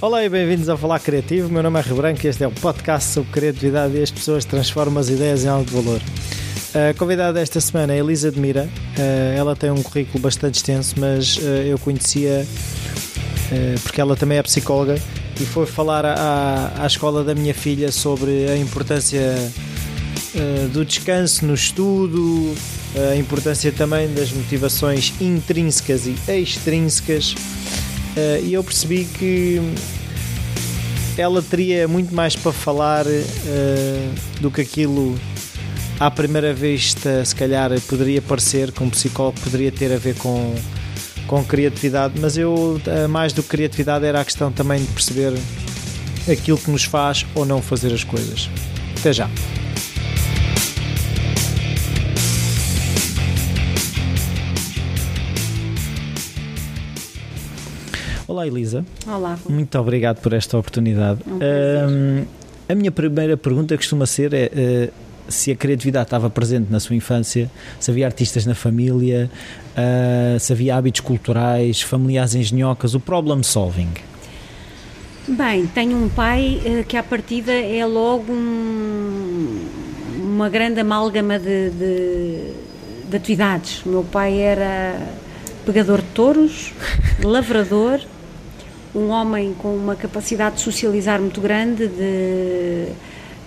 Olá e bem-vindos ao Falar Criativo. Meu nome é Rio Branco e este é o podcast sobre criatividade e as pessoas transformam as ideias em algo de valor. A convidada desta semana é Elisa de Mira. Eh, ela tem um currículo bastante extenso, mas eh, eu conhecia eh, porque ela também é psicóloga e foi falar à, à escola da minha filha sobre a importância do descanso no estudo, a importância também das motivações intrínsecas e extrínsecas. E eu percebi que ela teria muito mais para falar do que aquilo à primeira vista, se calhar poderia parecer que um psicólogo poderia ter a ver com, com criatividade, mas eu, eh, mais do que criatividade, era a questão também de perceber aquilo que nos faz ou não fazer as coisas. Até já! Olá, Elisa. Olá. Muito obrigado por esta oportunidade. Um, a minha primeira pergunta costuma ser é, uh, se a criatividade estava presente na sua infância, se havia artistas na família, uh, se havia hábitos culturais, familiares engenhocas, o problem solving. Bem, tenho um pai uh, que à partida é logo um, uma grande amálgama de, de, de atividades. O meu pai era pegador de touros, lavrador, um homem com uma capacidade de socializar muito grande, de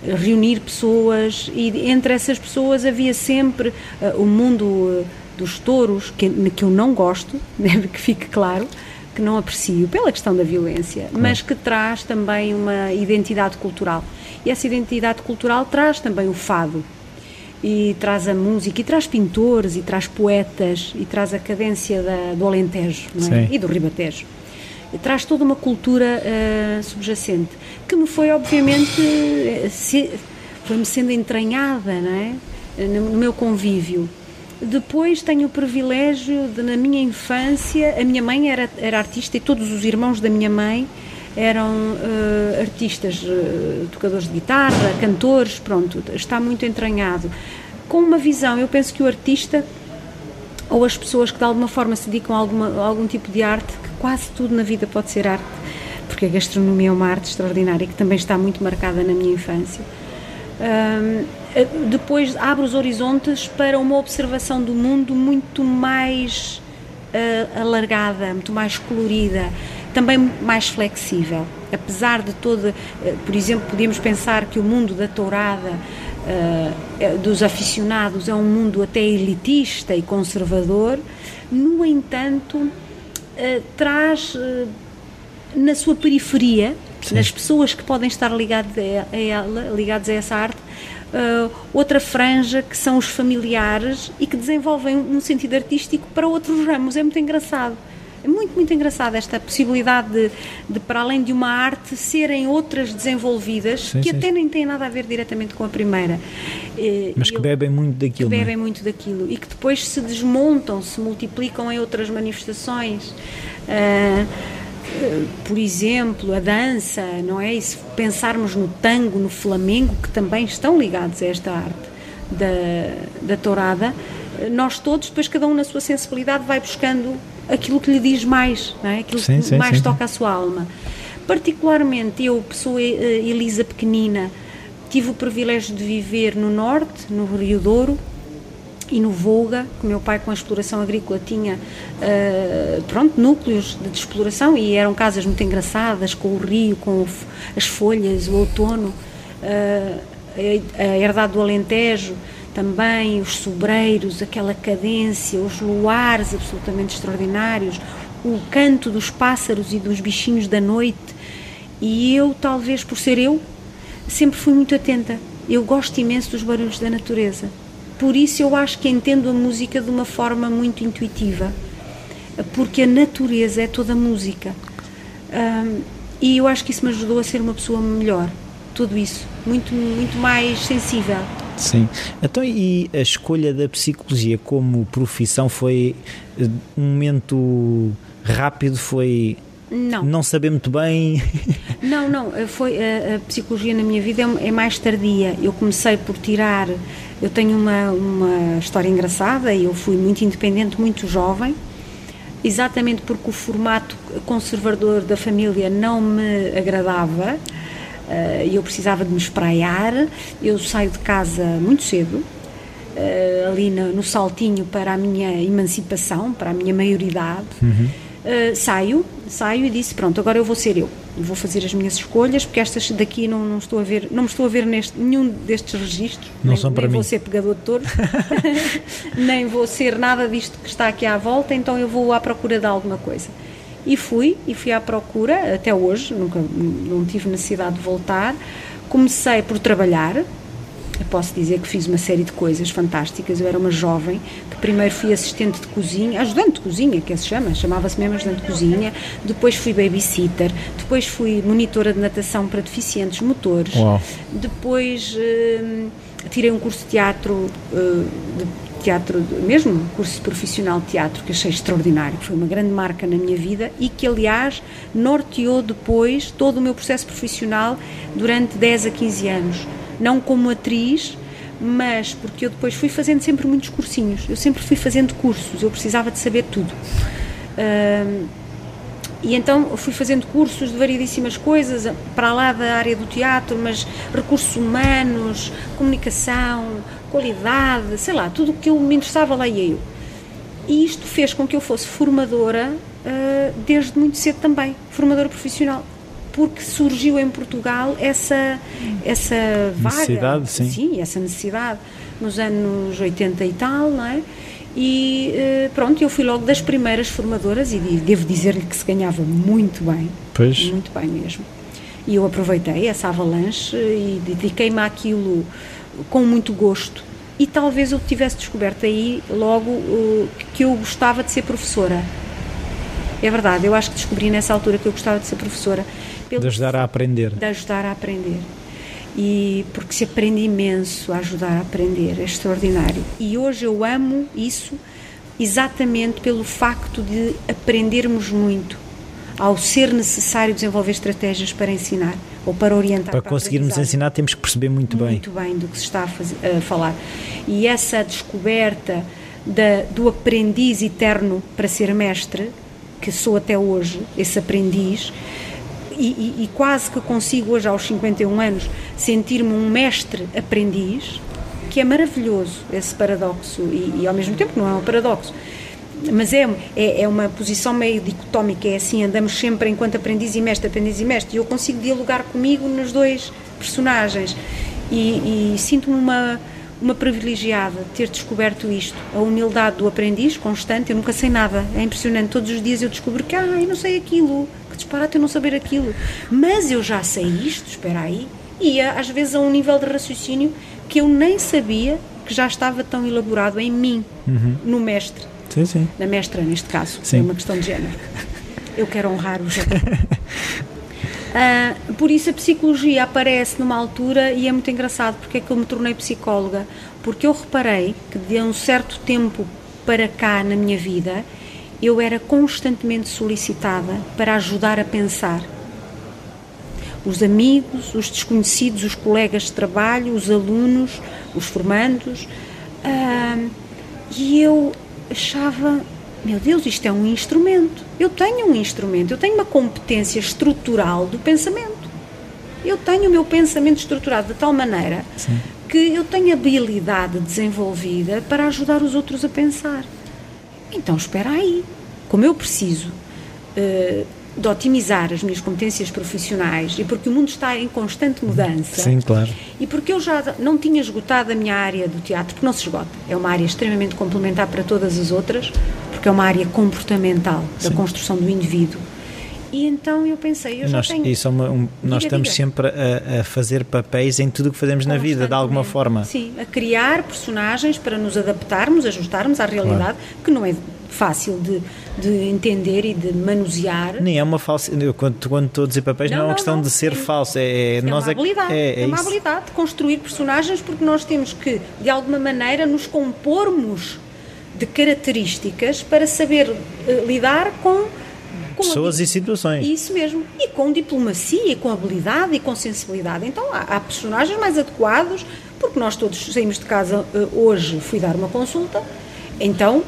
reunir pessoas e entre essas pessoas havia sempre uh, o mundo uh, dos touros, que, que eu não gosto, deve que fique claro, que não aprecio pela questão da violência, mas que traz também uma identidade cultural. E essa identidade cultural traz também o fado, e traz a música, e traz pintores, e traz poetas, e traz a cadência da, do Alentejo é? e do Ribatejo traz toda uma cultura uh, subjacente que me foi obviamente eh, se, foi-me sendo entranhada não é? no, no meu convívio depois tenho o privilégio de na minha infância a minha mãe era, era artista e todos os irmãos da minha mãe eram uh, artistas, uh, tocadores de guitarra, cantores, pronto, está muito entranhado. Com uma visão, eu penso que o artista ou as pessoas que de alguma forma se dedicam a, alguma, a algum tipo de arte quase tudo na vida pode ser arte, porque a gastronomia é uma arte extraordinária que também está muito marcada na minha infância. Um, depois abre os horizontes para uma observação do mundo muito mais uh, alargada, muito mais colorida, também mais flexível. Apesar de toda, uh, por exemplo, podíamos pensar que o mundo da tourada uh, dos aficionados é um mundo até elitista e conservador, no entanto, uh, traz uh, na sua periferia, Sim. nas pessoas que podem estar ligadas a, ela, ligados a essa arte, uh, outra franja que são os familiares e que desenvolvem um sentido artístico para outros ramos. É muito engraçado. É muito, muito engraçado esta possibilidade de, de, para além de uma arte, serem outras desenvolvidas sim, que sim. até nem têm nada a ver diretamente com a primeira. Mas que bebem muito daquilo. Que é? bebem é? muito daquilo e que depois se desmontam, se multiplicam em outras manifestações. Uh, por exemplo, a dança, não é? E se pensarmos no tango, no flamengo, que também estão ligados a esta arte da, da tourada, nós todos, depois cada um na sua sensibilidade vai buscando aquilo que lhe diz mais, não é? aquilo sim, que sim, mais sim, toca a sua alma. Particularmente eu, pessoa uh, Elisa pequenina, tive o privilégio de viver no norte, no Rio Douro e no Volga, que meu pai com a exploração agrícola tinha uh, pronto, núcleos de, de, exploração e eram casas muito engraçadas, com o rio, com o, as folhas, o outono, uh, a, a herdade do Alentejo, também os sobreiros, aquela cadência, os luares absolutamente extraordinários, o canto dos pássaros e dos bichinhos da noite. E eu, talvez por ser eu, sempre fui muito atenta. Eu gosto imenso dos barulhos da natureza. Por isso eu acho que entendo a música de uma forma muito intuitiva, porque a natureza é toda música. Um, e eu acho que isso me ajudou a ser uma pessoa melhor. Tudo isso, muito, muito mais sensível. Sim. Então, e a escolha da psicologia como profissão foi eh, um momento rápido? Foi não. Não saber muito bem. Não, não. Eh, foi a, a psicologia na minha vida é, é, mais tardia. Eu comecei por tirar. Eu tenho uma, uma história engraçada. Eu fui muito independente, muito jovem. exatamente porque o formato conservador da família não me agradava eh, e eu precisava de me espraiar. Eu saio de casa muito cedo, uh, ali no, no, saltinho para a minha emancipação, para a minha maioridade. Uhum. Uh, saio, saio e disse pronto, agora eu vou ser eu, vou fazer as minhas escolhas porque estas daqui não, não estou a ver, não me estou a ver neste nenhum destes registros, não nem, são para nem mim. vou ser pegador de touros, nem vou ser nada disto que está aqui à volta, então eu vou à procura de alguma coisa. E fui, e fui à procura, até hoje, nunca não tive necessidade de voltar. Comecei por trabalhar, eu posso dizer que fiz uma série de coisas fantásticas. Eu era uma jovem que primeiro fui assistente de cozinha, ajudante de cozinha, que é se chama, chamava-se mesmo ajudante de cozinha. Depois fui babysitter. Depois fui monitora de natação para deficientes motores. Uau. Depois hum, tirei um curso de teatro uh, de teatro, mesmo curso profissional de teatro, que achei extraordinário, foi uma grande marca na minha vida e que, aliás, norteou depois todo o meu processo profissional durante 10 a 15 anos. Não como atriz, mas porque eu depois fui fazendo sempre muitos cursinhos, eu sempre fui fazendo cursos, eu precisava de saber tudo. Uh, e então fui fazendo cursos de variedíssimas coisas, para lá da área do teatro, mas recursos humanos, comunicação, qualidade, sei lá, tudo o que eu me interessava lá ia eu. E isto fez com que eu fosse formadora uh, desde muito cedo também, formadora profissional, porque surgiu em Portugal essa, essa vaga. Necessidade, sim. Sim, essa necessidade, nos anos 80 e tal, não é? E uh, pronto, eu fui logo das primeiras formadoras e devo dizer-lhe que se ganhava muito bem. Pois. Muito bem mesmo. E eu aproveitei essa avalanche e dediquei-me àquilo com muito gosto. E talvez eu tivesse descoberto aí logo uh, que eu gostava de ser professora. É verdade, eu acho que descobri nessa altura que eu gostava de ser professora. de ajudar a aprender. De ajudar a aprender. E porque se aprende imenso a ajudar a aprender, é extraordinário. E hoje eu amo isso exatamente pelo facto de aprendermos muito ao ser necessário desenvolver estratégias para ensinar ou para orientar. Para, para conseguirmos ensinar, temos que perceber muito, muito bem. Muito bem do que se está a, fazer, a falar. E essa descoberta da, do aprendiz eterno para ser mestre, que sou até hoje esse aprendiz, e, e, quase que consigo hoje, aos 51 anos, sentir-me um mestre aprendiz, que é maravilhoso esse paradoxo, e, e ao mesmo tempo não é um paradoxo mas é, é, é, uma posição meio dicotómica, é assim, andamos sempre enquanto aprendiz e mestre, aprendiz e mestre, e eu consigo dialogar comigo nos dois personagens, e, e sinto-me uma, uma privilegiada ter descoberto isto, a humildade do aprendiz constante, eu nunca sei nada, é impressionante, todos os dias eu descubro que, ah, eu não sei aquilo, que disparate eu não saber aquilo, mas eu já sei isto, espera aí, e às vezes a um nível de raciocínio que eu nem sabia que já estava tão elaborado em mim, uhum. no mestre. Sim, sim. Na mestra, neste caso. Sim. É uma questão de género. Eu quero honrar o. Uh, por isso a psicologia aparece numa altura e é muito engraçado porque é que eu me tornei psicóloga porque eu reparei que de um certo tempo para cá na minha vida eu era constantemente solicitada para ajudar a pensar os amigos, os desconhecidos, os colegas de trabalho, os alunos, os formandos uh, e eu achava, meu Deus, isto é um instrumento. Eu tenho um instrumento, eu tenho uma competência estrutural do pensamento. Eu tenho o meu pensamento estruturado de tal maneira Sim. que eu tenho habilidade desenvolvida para ajudar os outros a pensar. Então, espera aí. Como eu preciso uh, de otimizar as minhas competências profissionais e porque o mundo está em constante mudança. Sim, claro. E porque eu já não tinha esgotado a minha área do teatro, porque não se esgota. É uma área extremamente complementar para todas as outras, porque é uma área comportamental da Sim. construção do indivíduo. E então eu pensei, eu já nós, tenho. Isso é uma, um, nós estamos diga. sempre a, a fazer papéis em tudo o que fazemos na vida, de alguma forma. Sim, a criar personagens para nos adaptarmos, ajustarmos à realidade, que não é fácil de, de entender e de manusear. Nem é uma falsa. eu, Quando, quando estou a dizer papéis, não, Não, é uma questão não, de ser sim. falso. É, É nós uma habilidade, é, é uma isso. habilidade de construir personagens porque nós temos que, de alguma maneira, nos compormos de características para saber eh, lidar com, Pessoas e situações. Isso mesmo. E com diplomacia, e com habilidade e com sensibilidade. Então há, há personagens mais adequados, porque nós todos saímos de casa eh, hoje, fui dar uma consulta, então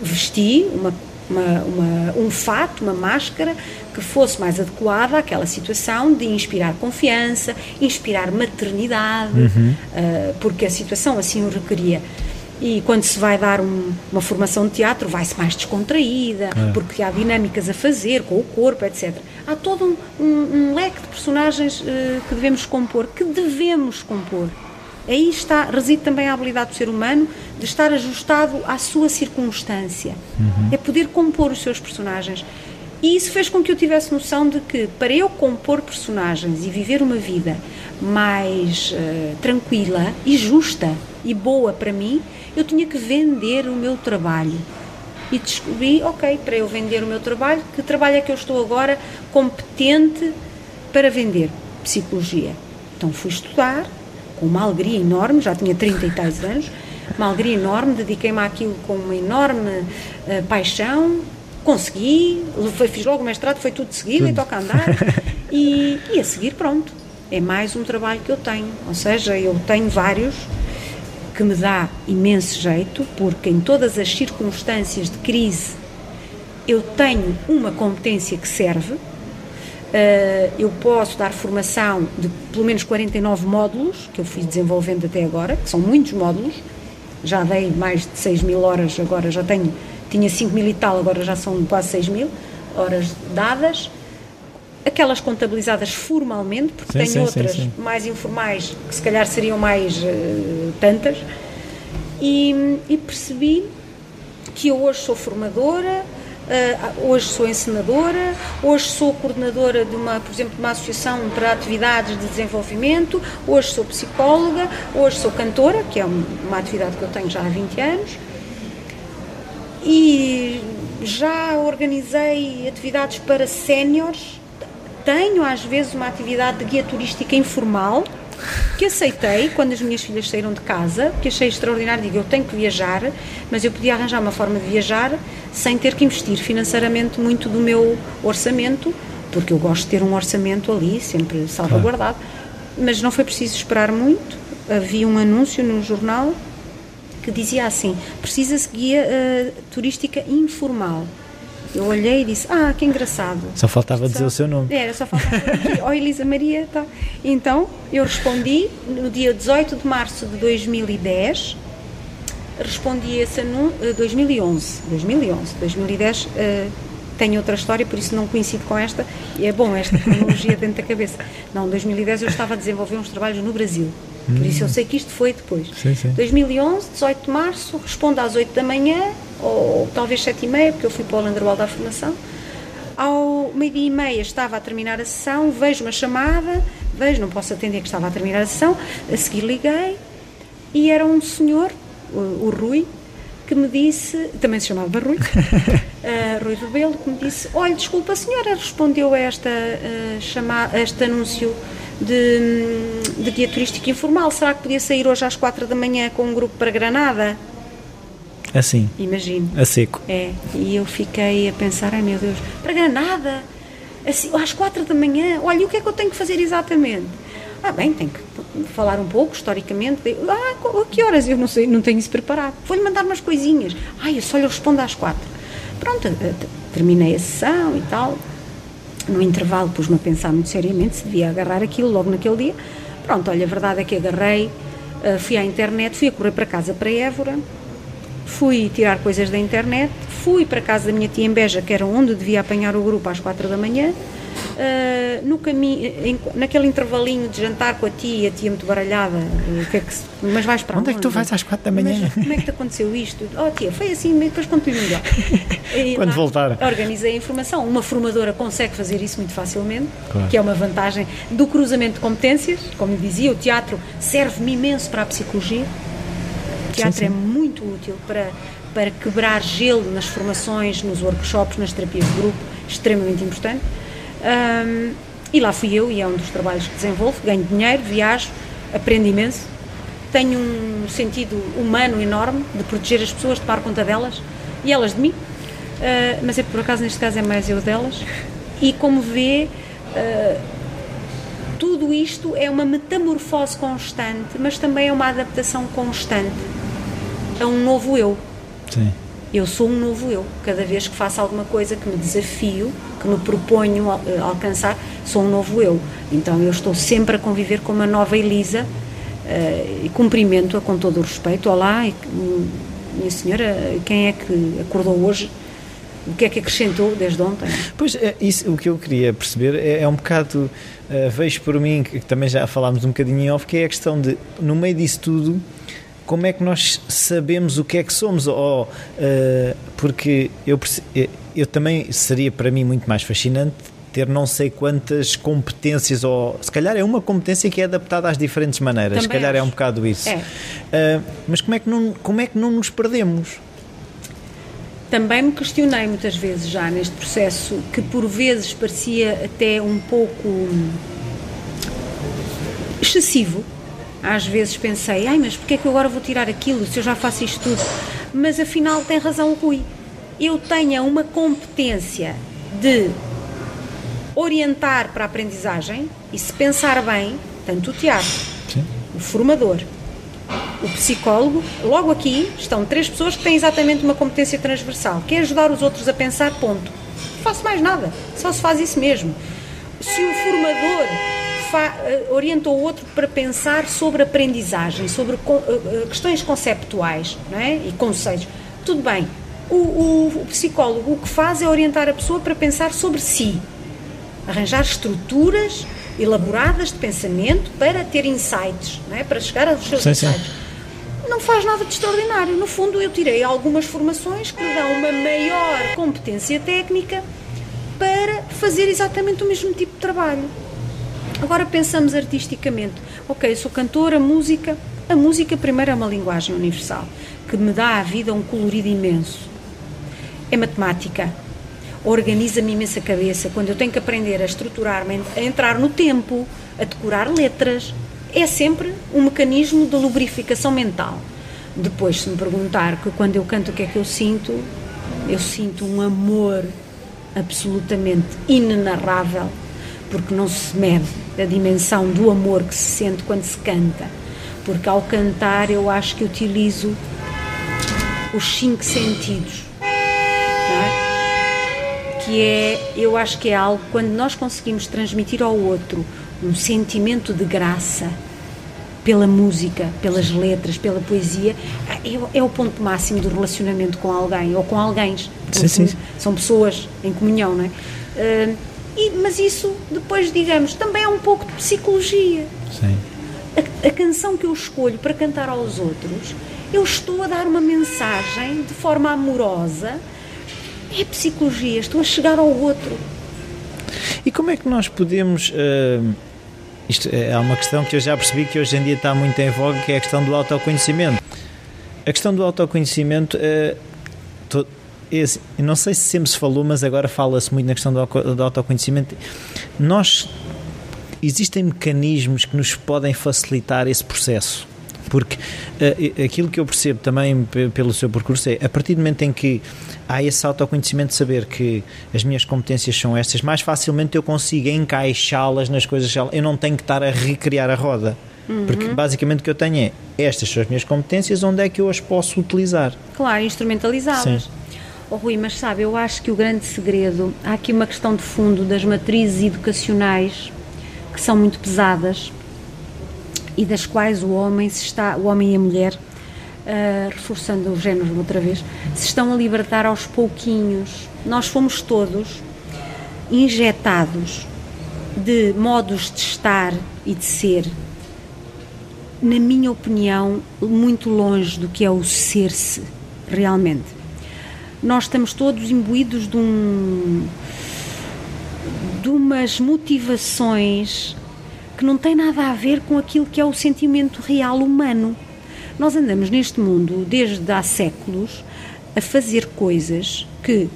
vesti uma uma, uma, um fato, uma máscara que fosse mais adequada àquela situação de inspirar confiança, inspirar maternidade, uhum. uh, porque a situação assim o requeria. E quando se vai dar um, uma formação de teatro, vai-se mais descontraída, é. porque há dinâmicas a fazer com o corpo, etc. Há todo um, um, um leque de personagens uh, que devemos compor, que devemos compor. Aí está, reside também a habilidade do ser humano de estar ajustado à sua circunstância. Uhum. É poder compor os seus personagens. E isso fez com que eu tivesse noção de que, para eu compor personagens e viver uma vida mais uh, tranquila e justa e boa para mim, eu tinha que vender o meu trabalho. E descobri, ok, para eu vender o meu trabalho, que trabalho é que eu estou agora competente para vender? Psicologia. Então fui estudar, com uma alegria enorme, já tinha 30 e tais anos, uma alegria enorme, dediquei-me àquilo com uma enorme uh, paixão, consegui, fiz logo o mestrado, foi tudo seguido e toca a andar. e, e a seguir, pronto, é mais um trabalho que eu tenho. Ou seja, eu tenho vários que me dá imenso jeito, porque em todas as circunstâncias de crise eu tenho uma competência que serve. Uh, eu posso dar formação de pelo menos 49 módulos que eu fui desenvolvendo até agora, que são muitos módulos. Já dei mais de 6 mil horas, agora já tenho, tinha 5 mil e tal, agora já são quase 6 mil horas dadas. Aquelas contabilizadas formalmente, porque sim, tem sim, outras sim, mais informais que se calhar seriam mais uh, tantas, e, e, percebi que eu hoje sou formadora, uh, hoje sou ensinadora, hoje sou coordenadora de uma, por exemplo, de uma associação para atividades de desenvolvimento, hoje sou psicóloga, hoje sou cantora, que é uma atividade que eu tenho já há 20 anos, e já organizei atividades para séniores tenho às vezes uma atividade de guia turística informal que aceitei quando as minhas filhas saíram de casa, que achei extraordinário. Digo, eu tenho que viajar, mas eu podia arranjar uma forma de viajar sem ter que investir financeiramente muito do meu orçamento, porque eu gosto de ter um orçamento ali, sempre salvaguardado. Mas não foi preciso esperar muito. Havia um anúncio no jornal que dizia assim: precisa-se guia uh, turística informal. Eu olhei e disse: Ah, que engraçado. Só faltava só, dizer o seu nome. Era, só faltava dizer: Oh, Elisa Maria. Tá. Então, eu respondi no dia 18 de março de 2010. Respondi esse anúncio. 2011. 2011. 2010 uh, tenho outra história, por isso não coincido com esta. E é bom esta cronologia dentro da cabeça. Não, 2010 eu estava a desenvolver uns trabalhos no Brasil. Por isso eu sei que isto foi depois. Sim, sim. 2011, 18 de março, respondo às 8 da manhã, ou talvez 7 e meia, porque eu fui para o Landerwald à formação. Ao meio-dia e meia estava a terminar a sessão, vejo uma chamada, vejo, não posso atender que estava a terminar a sessão, a seguir liguei e era um senhor, o, o Rui, que me disse, também se chamava Rui, uh, Rui Rebelo, que me disse, olha, desculpa, a senhora respondeu a esta, uh, chama, a este anúncio de, de guia turístico informal. Será que podia sair hoje às quatro da manhã com um grupo para Granada? Assim. Imagino. A seco. É. E eu fiquei a pensar, ai meu Deus, para Granada? Assim, às quatro da manhã? Olha, e o que é que eu tenho que fazer exatamente? Ah, bem, tenho que falar um pouco, historicamente. Ah, a que horas? Eu não sei, não tenho isso preparado. Vou-lhe mandar umas coisinhas. Ai, eu só lhe respondo às quatro. Pronto, eh, terminei a sessão e tal no intervalo pus-me a pensar muito seriamente se devia agarrar aquilo logo naquele dia. Pronto, olha, a verdade é que agarrei, uh, fui à internet, fui a correr para casa para Évora, fui tirar coisas da internet, fui para casa da minha tia em Beja, que era onde devia apanhar o grupo às quatro da manhã, Uh, no caminho, em, naquele intervalinho de jantar com a tia, a tia muito baralhada, que é que se, mas vais para onde? Onde é que tu vais às quatro da manhã? Mas, como é que te aconteceu isto? Oh tia, foi assim, depois conto-lhe melhor. Quando lá, voltar. Organizei a informação. Uma formadora consegue fazer isso muito facilmente, claro. que é uma vantagem do cruzamento de competências. Como dizia, o teatro serve-me imenso para a psicologia. O teatro sim, sim. é muito útil para, para quebrar gelo nas formações, nos workshops, nas terapias de grupo, extremamente importante. Um, e lá fui eu, e é um dos trabalhos que desenvolvo. Ganho dinheiro, viajo, aprendo imenso. Tenho um sentido humano enorme de proteger as pessoas, de tomar conta delas e elas de mim. Uh, mas é por acaso, neste caso, é mais eu delas. E como vê, uh, tudo isto é uma metamorfose constante, mas também é uma adaptação constante a um novo eu. Sim. Eu sou um novo eu. Cada vez que faço alguma coisa que me desafio, que me proponho uh, alcançar, sou um novo eu. Então eu estou sempre a conviver com uma nova Elisa uh, e cumprimento-a com todo o respeito. Olá, minha senhora, quem é que acordou hoje? O que é que acrescentou desde ontem? Pois, é, isso, o que eu queria perceber é, é um bocado, uh, vejo por mim, que também já falámos um bocadinho em off, que é a questão de, no meio disso tudo, como é que nós sabemos o que é que somos? Ou, uh, porque eu, eu também seria para mim muito mais fascinante ter não sei quantas competências, ou se calhar é uma competência que é adaptada às diferentes maneiras, Também se calhar acho. é um bocado isso. É. Uh, mas como é, que não, como é que não nos perdemos? Também me questionei muitas vezes já neste processo, que por vezes parecia até um pouco excessivo. Às vezes pensei, ai, mas porquê é que eu agora vou tirar aquilo se eu já faço isto tudo? Mas afinal tem razão o Rui. Eu tenho uma competência de orientar para a aprendizagem e se pensar bem, tanto o teatro, Sim. o formador, o psicólogo, logo aqui estão três pessoas que têm exatamente uma competência transversal, que é ajudar os outros a pensar, ponto. Não faço mais nada, só se faz isso mesmo. Se o formador orienta o outro para pensar sobre aprendizagem, sobre co uh, questões conceptuais é? e conceitos, tudo bem. O, o, o psicólogo o que faz é orientar a pessoa para pensar sobre si, arranjar estruturas elaboradas de pensamento para ter insights, não é? para chegar aos seus sim, insights. Sim. Não faz nada de extraordinário. No fundo, eu tirei algumas formações que lhe dão uma maior competência técnica para fazer exatamente o mesmo tipo de trabalho. Agora pensamos artisticamente. Ok, sou cantora, música. A música, primeiro, é uma linguagem universal que me dá à vida um colorido imenso. É matemática, organiza-me imensa cabeça. Quando eu tenho que aprender a estruturar-me, a entrar no tempo, a decorar letras, é sempre um mecanismo de lubrificação mental. Depois, se me perguntar que quando eu canto o que é que eu sinto, eu sinto um amor absolutamente inenarrável, porque não se mede a dimensão do amor que se sente quando se canta. Porque ao cantar eu acho que utilizo os cinco sentidos que é, eu acho que é algo, quando nós conseguimos transmitir ao outro um sentimento de graça pela música, pelas letras, pela poesia, é, é o ponto máximo do relacionamento com alguém ou com alguém. Sim, sim. São pessoas em comunhão, não é? Uh, e, mas isso, depois, digamos, também é um pouco de psicologia. Sim. A, a canção que eu escolho para cantar aos outros, eu estou a dar uma mensagem de forma amorosa é psicologia, estou a chegar ao outro. E como é que nós podemos. Uh, isto é uma questão que eu já percebi que hoje em dia está muito em voga, que é a questão do autoconhecimento. A questão do autoconhecimento. Uh, to, é assim, não sei se sempre se falou, mas agora fala-se muito na questão do, do autoconhecimento. Nós. Existem mecanismos que nos podem facilitar esse processo porque uh, aquilo que eu percebo também pelo seu percurso é a partir do momento em que há esse autoconhecimento de saber que as minhas competências são estas, mais facilmente eu consigo encaixá-las nas coisas. Eu não tenho que estar a recriar a roda. Uhum. Porque basicamente o que eu tenho é estas são as minhas competências, onde é que eu as posso utilizar? Claro, instrumentalizá-las. Oh, Rui, mas sabe, eu acho que o grande segredo, há aqui uma questão de fundo das matrizes educacionais que são muito pesadas e das quais o homem se está, o homem e a mulher, uh, reforçando o género outra vez, se estão a libertar aos pouquinhos. Nós fomos todos injetados de modos de estar e de ser, na minha opinião, muito longe do que é o ser-se realmente. Nós estamos todos imbuídos de um de umas motivações que não tem nada a ver com aquilo que é o sentimento real humano. Nós andamos neste mundo desde há séculos a fazer coisas que.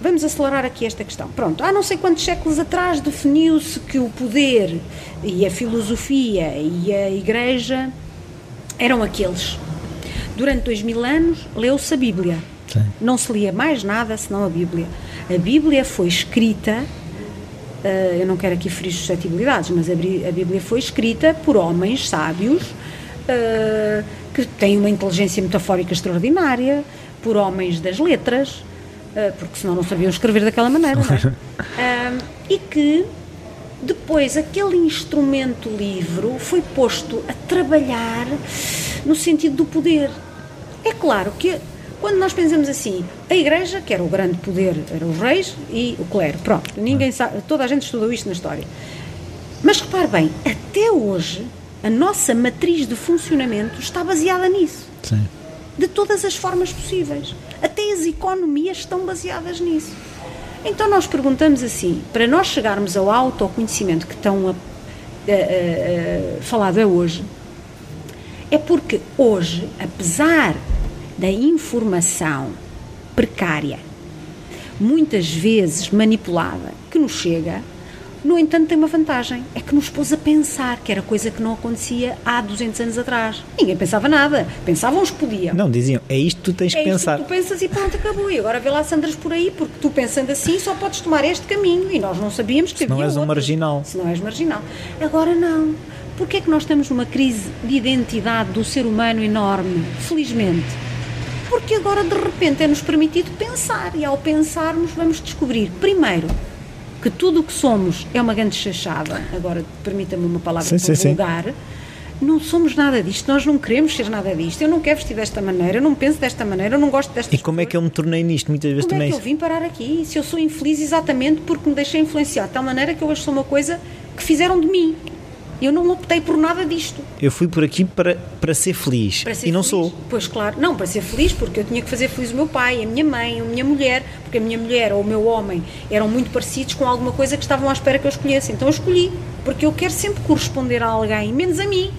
Vamos acelerar aqui esta questão. Pronto, há não sei quantos séculos atrás definiu-se que o poder e a filosofia e a igreja eram aqueles. Durante dois mil anos leu-se a Bíblia. Sim. Não se lia mais nada senão a Bíblia. A Bíblia foi escrita Uh, eu não quero aqui ferir suscetibilidades, mas a, Bíblia foi escrita por homens sábios uh, que têm uma inteligência metafórica extraordinária, por homens das letras, uh, porque senão não sabiam escrever daquela maneira, é? e que depois aquele instrumento livro foi posto a trabalhar no sentido do poder. É claro que quando nós pensamos assim, a Igreja, que era o grande poder, eram os reis e o clero, pronto, ninguém sabe, toda a gente estudou isto na história. Mas repare bem, até hoje a nossa matriz de funcionamento está baseada nisso. Sim. De todas as formas possíveis. Até as economias estão baseadas nisso. Então nós perguntamos assim, para nós chegarmos ao autoconhecimento que estão a, a, a, falado é hoje, é porque hoje, apesar da informação precária, muitas vezes manipulada, que nos chega, no entanto, tem uma vantagem: é que nos pôs a pensar, que era coisa que não acontecia há 200 anos atrás. Ninguém pensava nada. Pensavam os que podiam. Não, diziam, é isto que tu tens é que pensar. Que tu pensas e pronto, acabou. E agora vê lá Sandras por aí, porque tu pensando assim só podes tomar este caminho. E nós não sabíamos que Se havia não és outro. um marginal. Se não és marginal. Agora não. Porquê é que nós estamos numa crise de identidade do ser humano enorme? Felizmente. Porque agora de repente é-nos permitido pensar e ao pensarmos vamos descobrir, primeiro, que tudo o que somos é uma grande chachada, agora permita-me uma palavra sim, sim, vulgar, sim. não somos nada disto, nós não queremos ser nada disto, eu não quero vestir desta maneira, eu não penso desta maneira, eu não gosto desta E como é que eu me tornei nisto? Muitas vezes como também. é que eu vim parar aqui? Se eu sou infeliz exatamente porque me deixei influenciar de tal maneira que eu hoje sou uma coisa que fizeram de mim. Eu não optei por nada disto. Eu fui por aqui para, para ser feliz. Para ser e não feliz. sou. Pois claro, não, para ser feliz, porque eu tinha que fazer feliz o meu pai, a minha mãe, a minha mulher, porque a minha mulher ou o meu homem eram muito parecidos com alguma coisa que estavam à espera que eu escolhesse. Então eu escolhi, porque eu quero sempre corresponder a alguém, menos a mim.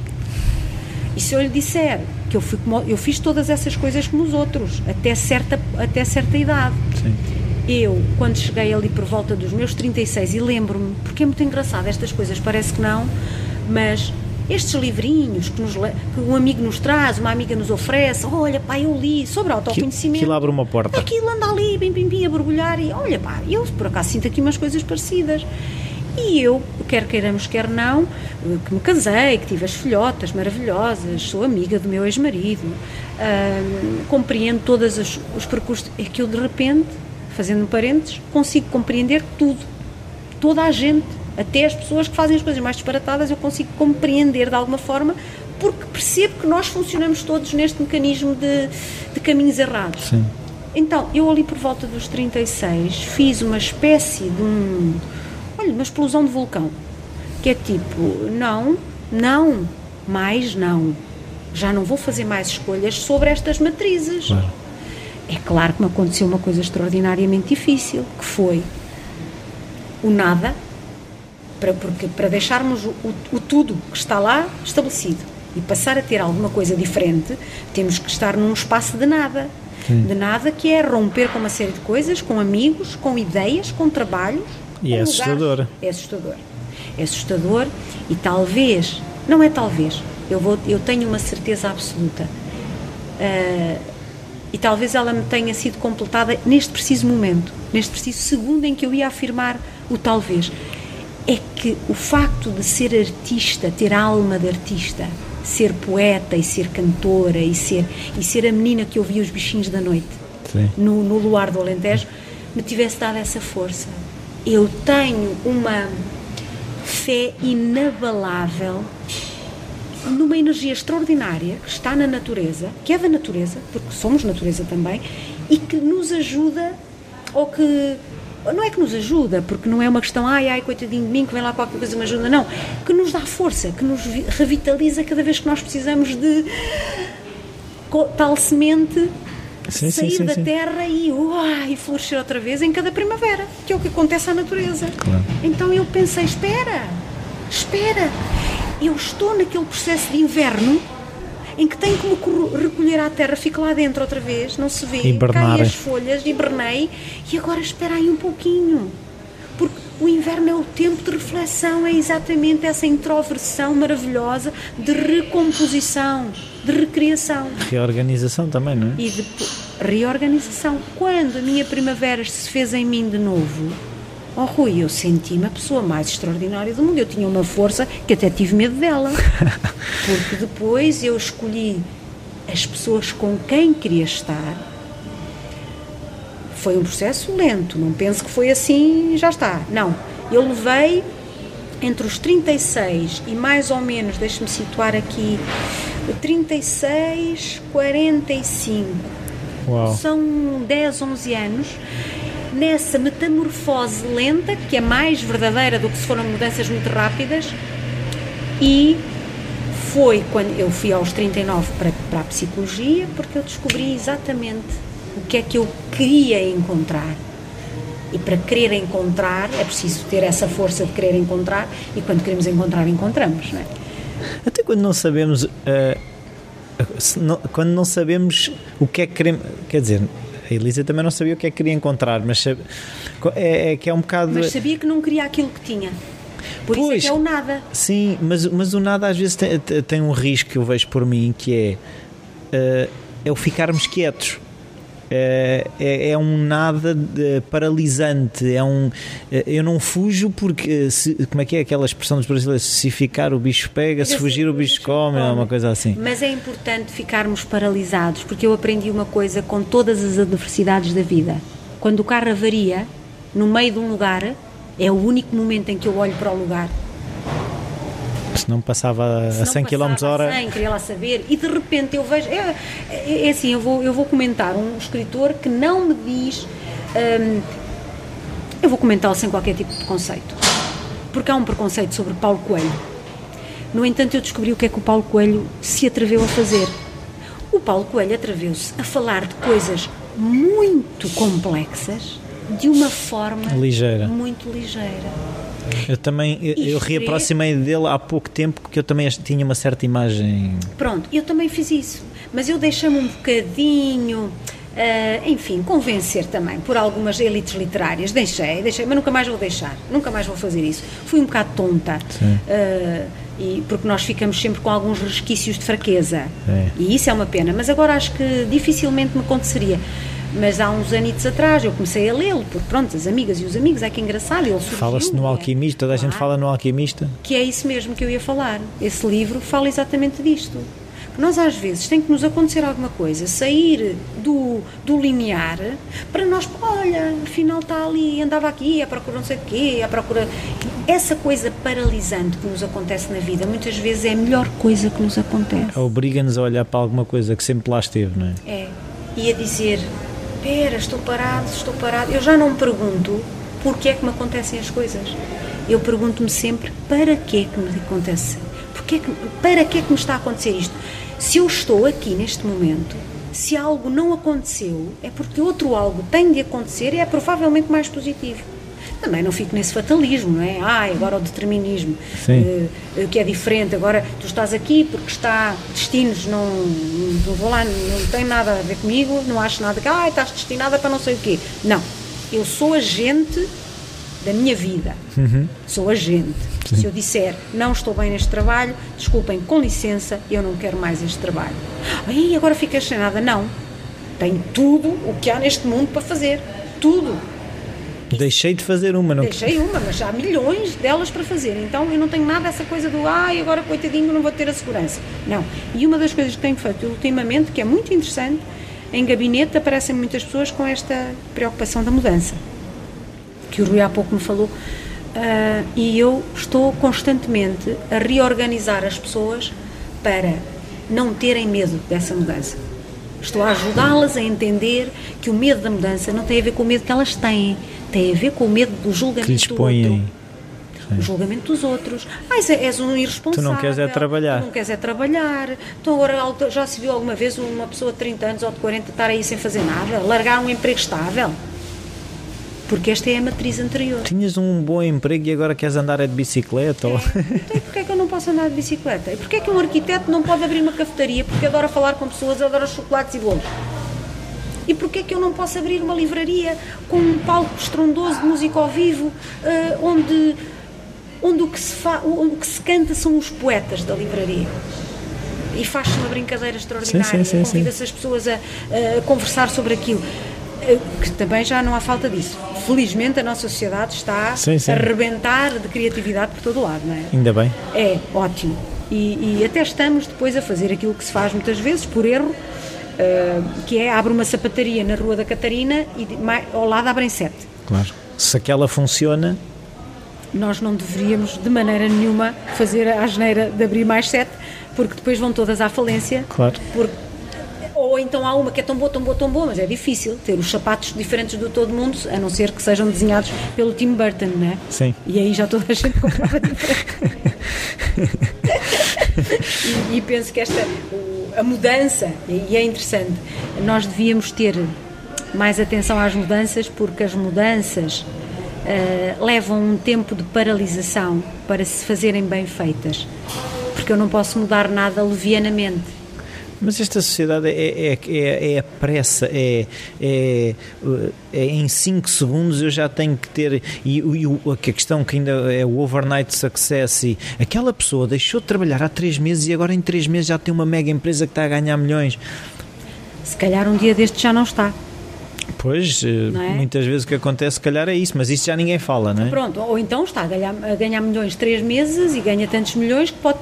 E se eu lhe disser que eu, fui como, eu fiz todas essas coisas como os outros, até certa, até certa idade. Sim. Eu, quando cheguei ali por volta dos meus 36, e lembro-me, porque é muito engraçado, estas coisas parece que não, mas estes livrinhos que, nos, que um amigo nos traz, uma amiga nos oferece, olha pá, eu li sobre autoconhecimento. Aquilo abre uma porta. Aquilo anda ali, bim, bim, bim, a borbulhar e olha pá, eu por acaso sinto aqui umas coisas parecidas. E eu, quer queiramos, quer não, que me casei, que tive as filhotas maravilhosas, sou amiga do meu ex-marido, hum, compreendo todos os, os percursos, é que eu de repente, fazendo parentes, consigo compreender tudo, toda a gente até as pessoas que fazem as coisas mais disparatadas eu consigo compreender de alguma forma porque percebo que nós funcionamos todos neste mecanismo de, de caminhos errados. Sim. Então, eu ali por volta dos 36 fiz uma espécie de um, olha, uma explosão de vulcão, que é tipo, não, não, mais não. Já não vou fazer mais escolhas sobre estas matrizes. Claro. É claro que me aconteceu uma coisa extraordinariamente difícil, que foi o nada para, porque, para deixarmos o, o, tudo que está lá estabelecido e passar a ter alguma coisa diferente, temos que estar num espaço de nada. Sim. De nada que é romper com uma série de coisas, com amigos, com ideias, com trabalhos. E com é assustador. Lugares. É assustador. É assustador e talvez, não é talvez, eu, vou, eu tenho uma certeza absoluta. Uh, e talvez ela me tenha sido completada neste preciso momento, neste preciso segundo em que eu ia afirmar o talvez é que o facto de ser artista, ter alma de artista, ser poeta e ser cantora e ser, e ser a menina que ouvia os bichinhos da noite no, no, luar do Alentejo, me tivesse dado essa força. Eu tenho uma fé inabalável numa energia extraordinária que está na natureza, que é da natureza, porque somos natureza também, e que nos ajuda, ou que não é que nos ajuda, porque não é uma questão, ai, ai, coitadinho de mim, que vem lá qualquer coisa me ajuda, não. Que nos dá força, que nos revitaliza cada vez que nós precisamos de tal semente sim, sair sim, sim, da terra e, uai, florescer outra vez em cada primavera, que é o que acontece à natureza. Claro. Então eu pensei, espera, espera, eu estou naquele processo de inverno em que que me recolher à terra, fico lá dentro outra vez, não se vê, caem as folhas, hibernei e agora espera aí um pouquinho. Porque o inverno é o tempo de reflexão, é exatamente essa introversão maravilhosa de recomposição, de recriação. Reorganização também, não é? E de reorganização. Quando a minha primavera se fez em mim de novo, Oh Rui, eu senti-me a pessoa mais extraordinária do mundo. Eu tinha uma força que até tive medo dela. Porque depois eu escolhi as pessoas com quem queria estar foi um processo lento, não penso que foi assim e já está. Não, eu levei entre os 36 e mais ou menos, deixe-me situar aqui, 36, 45. Uau. São 10, 11 anos nessa metamorfose lenta, que é mais verdadeira do que se foram mudanças muito rápidas, e foi quando eu fui aos 39 para, para a psicologia, porque eu descobri exatamente o que é que eu queria encontrar. E para querer encontrar é preciso ter essa força de querer encontrar, e quando queremos encontrar, encontramos, não é? Até quando não sabemos. Uh, não, quando não sabemos o que é que queremos. Quer dizer, a Elisa também não sabia o que é que queria encontrar, mas é, é que é um bocado. Mas sabia que não queria aquilo que tinha. Por pois, isso é que é o nada. Sim, mas, mas o nada às vezes tem, tem um risco que eu vejo por mim que é, uh, é o ficarmos quietos. É, é, é, um nada paralisante. É um, eh, eu não fujo porque, se, como é que é aquela expressão dos brasileiros? Se ficar o bicho pega, se fugir o bicho come, é uma coisa assim. Mas é importante ficarmos paralisados porque eu aprendi uma coisa com todas as adversidades da vida. Quando o carro avaria no meio de um lugar, é o único momento em que eu olho para o lugar. Se não passava Se a 100 km hora. 100, queria lá saber. E de repente eu vejo. É, é, é, assim, eu vou, eu vou comentar um escritor que não me diz. Hum, eu vou comentá-lo sem qualquer tipo de preconceito. Porque há um preconceito sobre Paulo Coelho. No entanto, eu descobri o que é que o Paulo Coelho se atreveu a fazer. O Paulo Coelho atreveu-se a falar de coisas muito complexas de uma forma ligeira. muito ligeira. Eu também, eu, eu reaproximei dele há pouco tempo porque eu também tinha uma certa imagem. Pronto, eu também fiz isso, mas eu deixei-me um bocadinho. Uh, enfim, convencer também por algumas elites literárias. Deixei, deixei, mas nunca mais vou deixar, nunca mais vou fazer isso. Fui um bocado tonta, uh, e, porque nós ficamos sempre com alguns resquícios de fraqueza, e isso é uma pena. Mas agora acho que dificilmente me aconteceria. Mas há uns anitos atrás eu comecei a lê-lo, porque pronto, as amigas e os amigos, é que engraçado, ele Fala-se no é? Alquimista, toda a gente fala no Alquimista. Que é isso mesmo que eu ia falar. Esse livro fala exatamente disto. Nós às vezes tem que nos acontecer alguma coisa, sair do, do linear para nós, olha, afinal está ali, andava aqui, à procura não sei o quê, à procura. Essa coisa paralisante que nos acontece na vida, muitas vezes é a melhor coisa que nos acontece. Obriga-nos a olhar para alguma coisa que sempre lá esteve, não é? É. E a dizer, espera, estou parado, estou parado. Eu já não me pergunto porque é que me acontecem as coisas. Eu pergunto-me sempre para que é que me acontece? Porque que, para que é que me está a acontecer isto? Se eu estou aqui neste momento, se algo não aconteceu, é porque outro algo tem de acontecer e é provavelmente mais positivo também não fico nesse fatalismo, não é? Ah, agora o determinismo, uh, que é diferente, agora tu estás aqui porque está destinos, não, não vou lá, não tem nada a ver comigo, não acho nada que, ah, estás destinada para não sei o quê. Não, eu sou agente da minha vida, uhum. sou agente. Sim. Se eu disser não estou bem neste trabalho, desculpem, com licença, eu não quero mais este trabalho. Aí agora ficas sem nada. Não. Tenho tudo o que há neste mundo para fazer. Tudo Deixei de fazer uma, não Deixei uma, mas há milhões delas para fazer. Então eu não tenho nada essa coisa do ai, agora coitadinho, não vou ter a segurança. Não. E uma das coisas que tenho feito ultimamente, que é muito interessante, em gabinete aparecem muitas pessoas com esta preocupação da mudança, que o Rui há pouco me falou. Uh, e eu estou constantemente a reorganizar as pessoas para não terem medo dessa mudança. Estou a ajudá-las a entender que o medo da mudança não tem a ver com o medo que elas têm, tem a ver com o medo do julgamento do outro. O julgamento dos outros. Ah, és um irresponsável. Tu não queres é trabalhar. Tu não queres é trabalhar. Então agora já se viu alguma vez uma pessoa de 30 anos ou de 40 estar aí sem fazer nada? Largar um emprego estável? Porque esta é a matriz anterior. Tinhas um bom emprego e agora queres andar é de bicicleta? É. Ou... Então, e porquê é que eu não posso andar de bicicleta? E porquê é que um arquiteto não pode abrir uma cafetaria porque adora falar com pessoas, adora chocolates e bolos? E porquê é que eu não posso abrir uma livraria com um palco estrondoso de música ao vivo, uh, onde, onde, o que se fa, o que se canta são os poetas da livraria? E faz-se uma brincadeira extraordinária, convida-se as pessoas a, a conversar sobre aquilo que também já não há falta disso. Felizmente a nossa sociedade está sim, sim. a rebentar de criatividade por todo o lado, não é? Ainda bem. É, ótimo. E, e, até estamos depois a fazer aquilo que se faz muitas vezes por erro, uh, que é abre uma sapataria na Rua da Catarina e ao lado abrem sete. Claro. Se aquela funciona. Nós não deveríamos de maneira nenhuma fazer a asneira de abrir mais sete, porque depois vão todas à falência. Claro. Porque ou então há uma que é tão boa, tão boa, tão boa, mas é difícil ter os sapatos diferentes do todo mundo, a não ser que sejam desenhados pelo Tim Burton, não é? Sim. E aí já toda a gente comprava diferente. e, e, penso que esta, a mudança, e é interessante, nós devíamos ter mais atenção às mudanças, porque as mudanças uh, levam um tempo de paralisação para se fazerem bem feitas. Porque eu não posso mudar nada levianamente mas esta sociedade é, é, é, é a pressa, é, é, é em 5 segundos eu já tenho que ter. E, e a questão que ainda é o overnight success. E aquela pessoa deixou de trabalhar há 3 meses e agora em 3 meses já tem uma mega empresa que está a ganhar milhões. Se calhar um dia deste já não está. Pois, eh, é? muitas vezes o que acontece, se calhar é isso, mas isso já ninguém fala, não é? Pronto, ou então está a ganhar, a ganhar milhões três meses e ganha tantos milhões que pode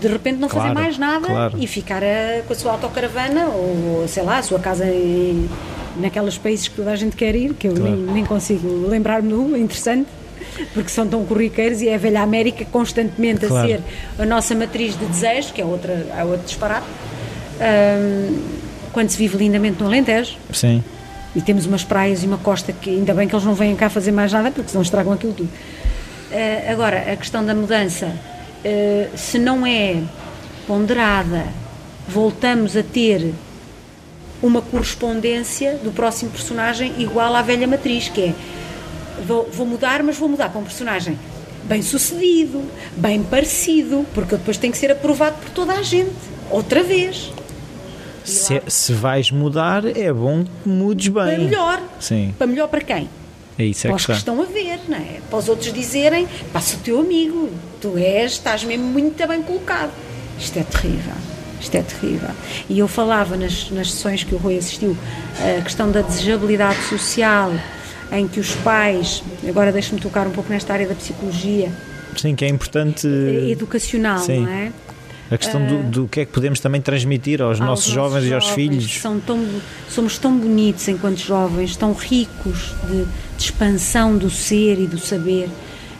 de repente não claro, fazer mais nada claro. e ficar a, com a sua autocaravana ou, sei lá, a sua casa em, naqueles países que toda a gente quer ir, que eu claro. nem, nem consigo lembrar-me do, interessante porque são tão corriqueiros e é a velha América constantemente a ser a nossa matriz de desejo, que é outra, é outro disparate, um, quando se vive lindamente no Alentejo. Sim. E temos umas praias e uma costa que ainda bem que eles não vêm cá fazer mais nada, porque senão estragam aquilo tudo. Uh, agora, a questão da mudança eh, se não é ponderada, voltamos a ter uma correspondência do próximo personagem igual à velha matriz, que é vou, vou mudar, mas vou mudar para um personagem bem sucedido, bem parecido, porque depois tem que ser aprovado por toda a gente, outra vez. Se, se vais mudar, é bom que mudes bem. Para melhor. Sim. Para melhor para quem? É isso é para os que estão a ver, não é? Para os outros dizerem, passa o teu amigo, tu és, estás mesmo muito bem colocado. Isto é terrível. Isto é terrível. E eu falava nas, nas sessões que o Rui assistiu, a questão da desejabilidade social, em que os pais, agora deixa-me tocar um pouco nesta área da psicologia. Sim, que é importante. Educacional, Sim. não é? A questão do, do, que é que podemos também transmitir aos, aos nossos, jovens, e aos filhos. São tão, somos tão bonitos enquanto jovens, tão ricos de, de expansão do ser e do saber.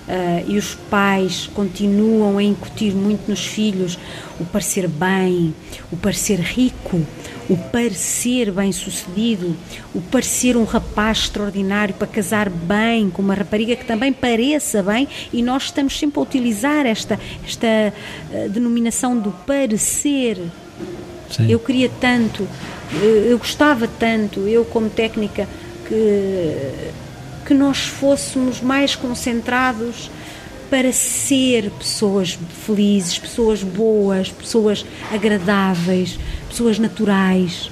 Uh, e os pais continuam a incutir muito nos filhos o parecer bem, o parecer rico, o parecer bem-sucedido, o parecer um rapaz extraordinário para casar bem com uma rapariga que também pareça bem, e nós estamos sempre a utilizar esta, esta uh, denominação do parecer. Sim. Eu queria tanto, eu, eu gostava tanto, eu como técnica, que, que nós fôssemos mais concentrados para ser pessoas felizes, pessoas boas, pessoas agradáveis, pessoas naturais.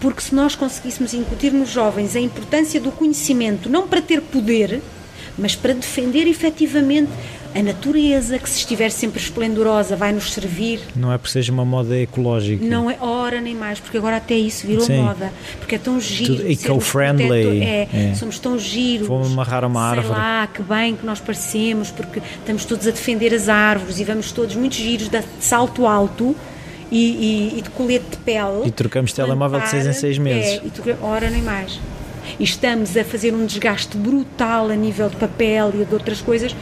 Porque se nós conseguíssemos incutir nos jovens a importância do conhecimento, não para ter poder, mas para defender efetivamente a natureza, que se estiver sempre esplendorosa, vai nos servir. Não é porque seja uma moda ecológica. Não é, ora nem mais, porque agora até isso virou Sim. moda. Porque é tão giro. Eco-friendly. É, é, somos tão giros. Vamos amarrar uma árvore. Sei lá, que bem que nós parecemos, porque estamos todos a defender as árvores e vamos todos muito giros de salto alto. E, e, e de colete de pele. E trocamos telemóvel de seis em seis meses. É, e ora nem mais estamos a fazer um desgaste brutal a nível de papel e de outras coisas uh,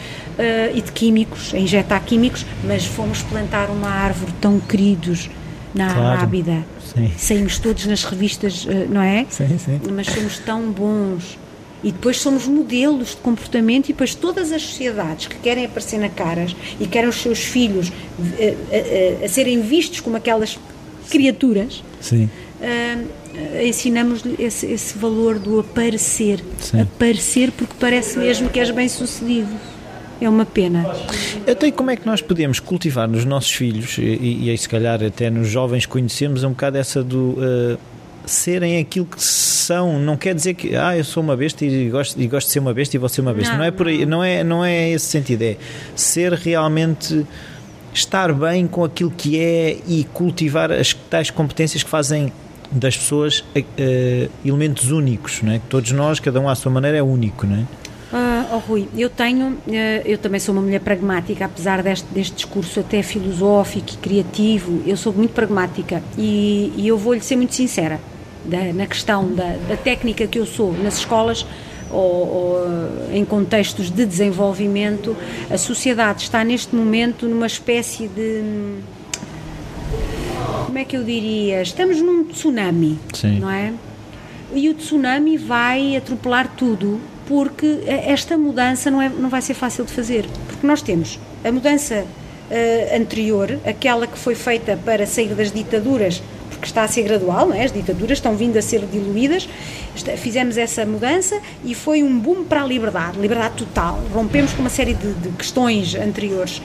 e de químicos, a injetar químicos, mas fomos plantar uma árvore tão queridos na claro. Arábida. Sim. Saímos todos nas revistas, uh, não é? Sim, sim. Mas somos tão bons. E depois somos modelos de comportamento e depois todas as sociedades que querem aparecer na caras e querem os seus filhos uh, a serem vistos como aquelas criaturas. Sim uh, ensinamos-lhe esse, esse, valor do aparecer. Sim. Aparecer porque parece mesmo que és bem sucedido. É uma pena. Até como é que nós podemos cultivar nos nossos filhos, e, e aí se calhar até nos jovens conhecemos um bocado essa do. Uh, serem aquilo que são, não quer dizer que ah, eu sou uma besta e gosto, e gosto de ser uma besta e vou ser uma besta. Não, não é por aí, não é, não é esse sentido, é ser realmente estar bem com aquilo que é e cultivar as tais competências que fazem das pessoas uh, elementos únicos, não é? Todos nós, cada um à sua maneira, é único, não é? Uh, oh, Rui, eu tenho, eh, eu também sou uma mulher pragmática, apesar deste, deste discurso até filosófico e criativo, eu sou muito pragmática e, e eu vou-lhe ser muito sincera da, na questão da, da, técnica que eu sou nas escolas ou, ou, em contextos de desenvolvimento, a sociedade está neste momento numa espécie de como é que eu diria? Estamos num tsunami, Sim. não é? E o tsunami vai atropelar tudo porque esta mudança não, é, não vai ser fácil de fazer. Porque nós temos a mudança uh, anterior, aquela que foi feita para sair das ditaduras, porque está a ser gradual, não é? as ditaduras estão vindo a ser diluídas. Fizemos essa mudança e foi um boom para a liberdade, liberdade total. Rompemos com uma série de, de questões anteriores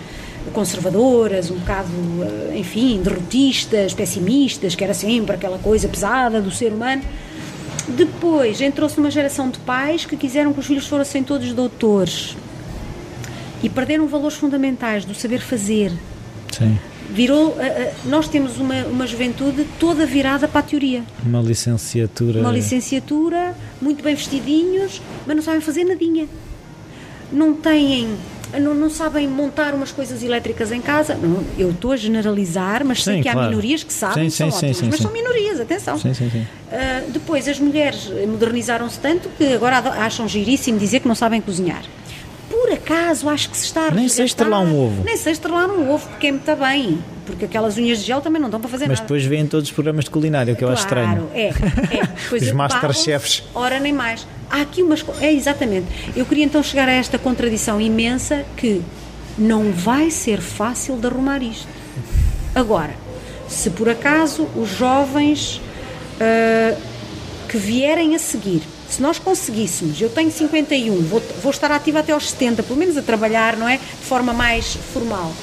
conservadoras, um bocado, eh, enfim, derrotistas, pessimistas, que era sempre aquela coisa pesada do ser humano. Depois entrou-se numa geração de pais que quiseram que os filhos fossem todos doutores e perderam valores fundamentais do saber fazer. Sim. Virou, uh, uh, nós temos uma, uma juventude toda virada para a teoria. Uma licenciatura. Uma licenciatura, muito bem vestidinhos, mas não sabem fazer nadinha. Não têm não, não, sabem montar umas coisas elétricas em casa. Não, eu estou a generalizar, mas sim, sei que claro. há minorias que sabem, sim, são sim, ótimas, mas são minorias, atenção. Uh, depois, as mulheres modernizaram-se tanto que agora acham giríssimo dizer que não sabem cozinhar. Por acaso, acho que se está a Nem sei estrelar um ovo. Nem sei estrelar um ovo, porque é muito bem porque aquelas unhas de gel também não estão para fazer Mas nada. Mas depois vêm todos os programas de culinária, o que claro, eu acho estranho. é. é. os Masterchefs. Ora, nem mais. Há aqui umas... É, exatamente. Eu queria então chegar a esta contradição imensa que não vai ser fácil de arrumar isto. Agora, se por acaso os jovens uh, que vierem a seguir se nós conseguíssemos, eu tenho 51, vou, vou estar ativa até aos 70, pelo menos a trabalhar, não é? De forma mais formal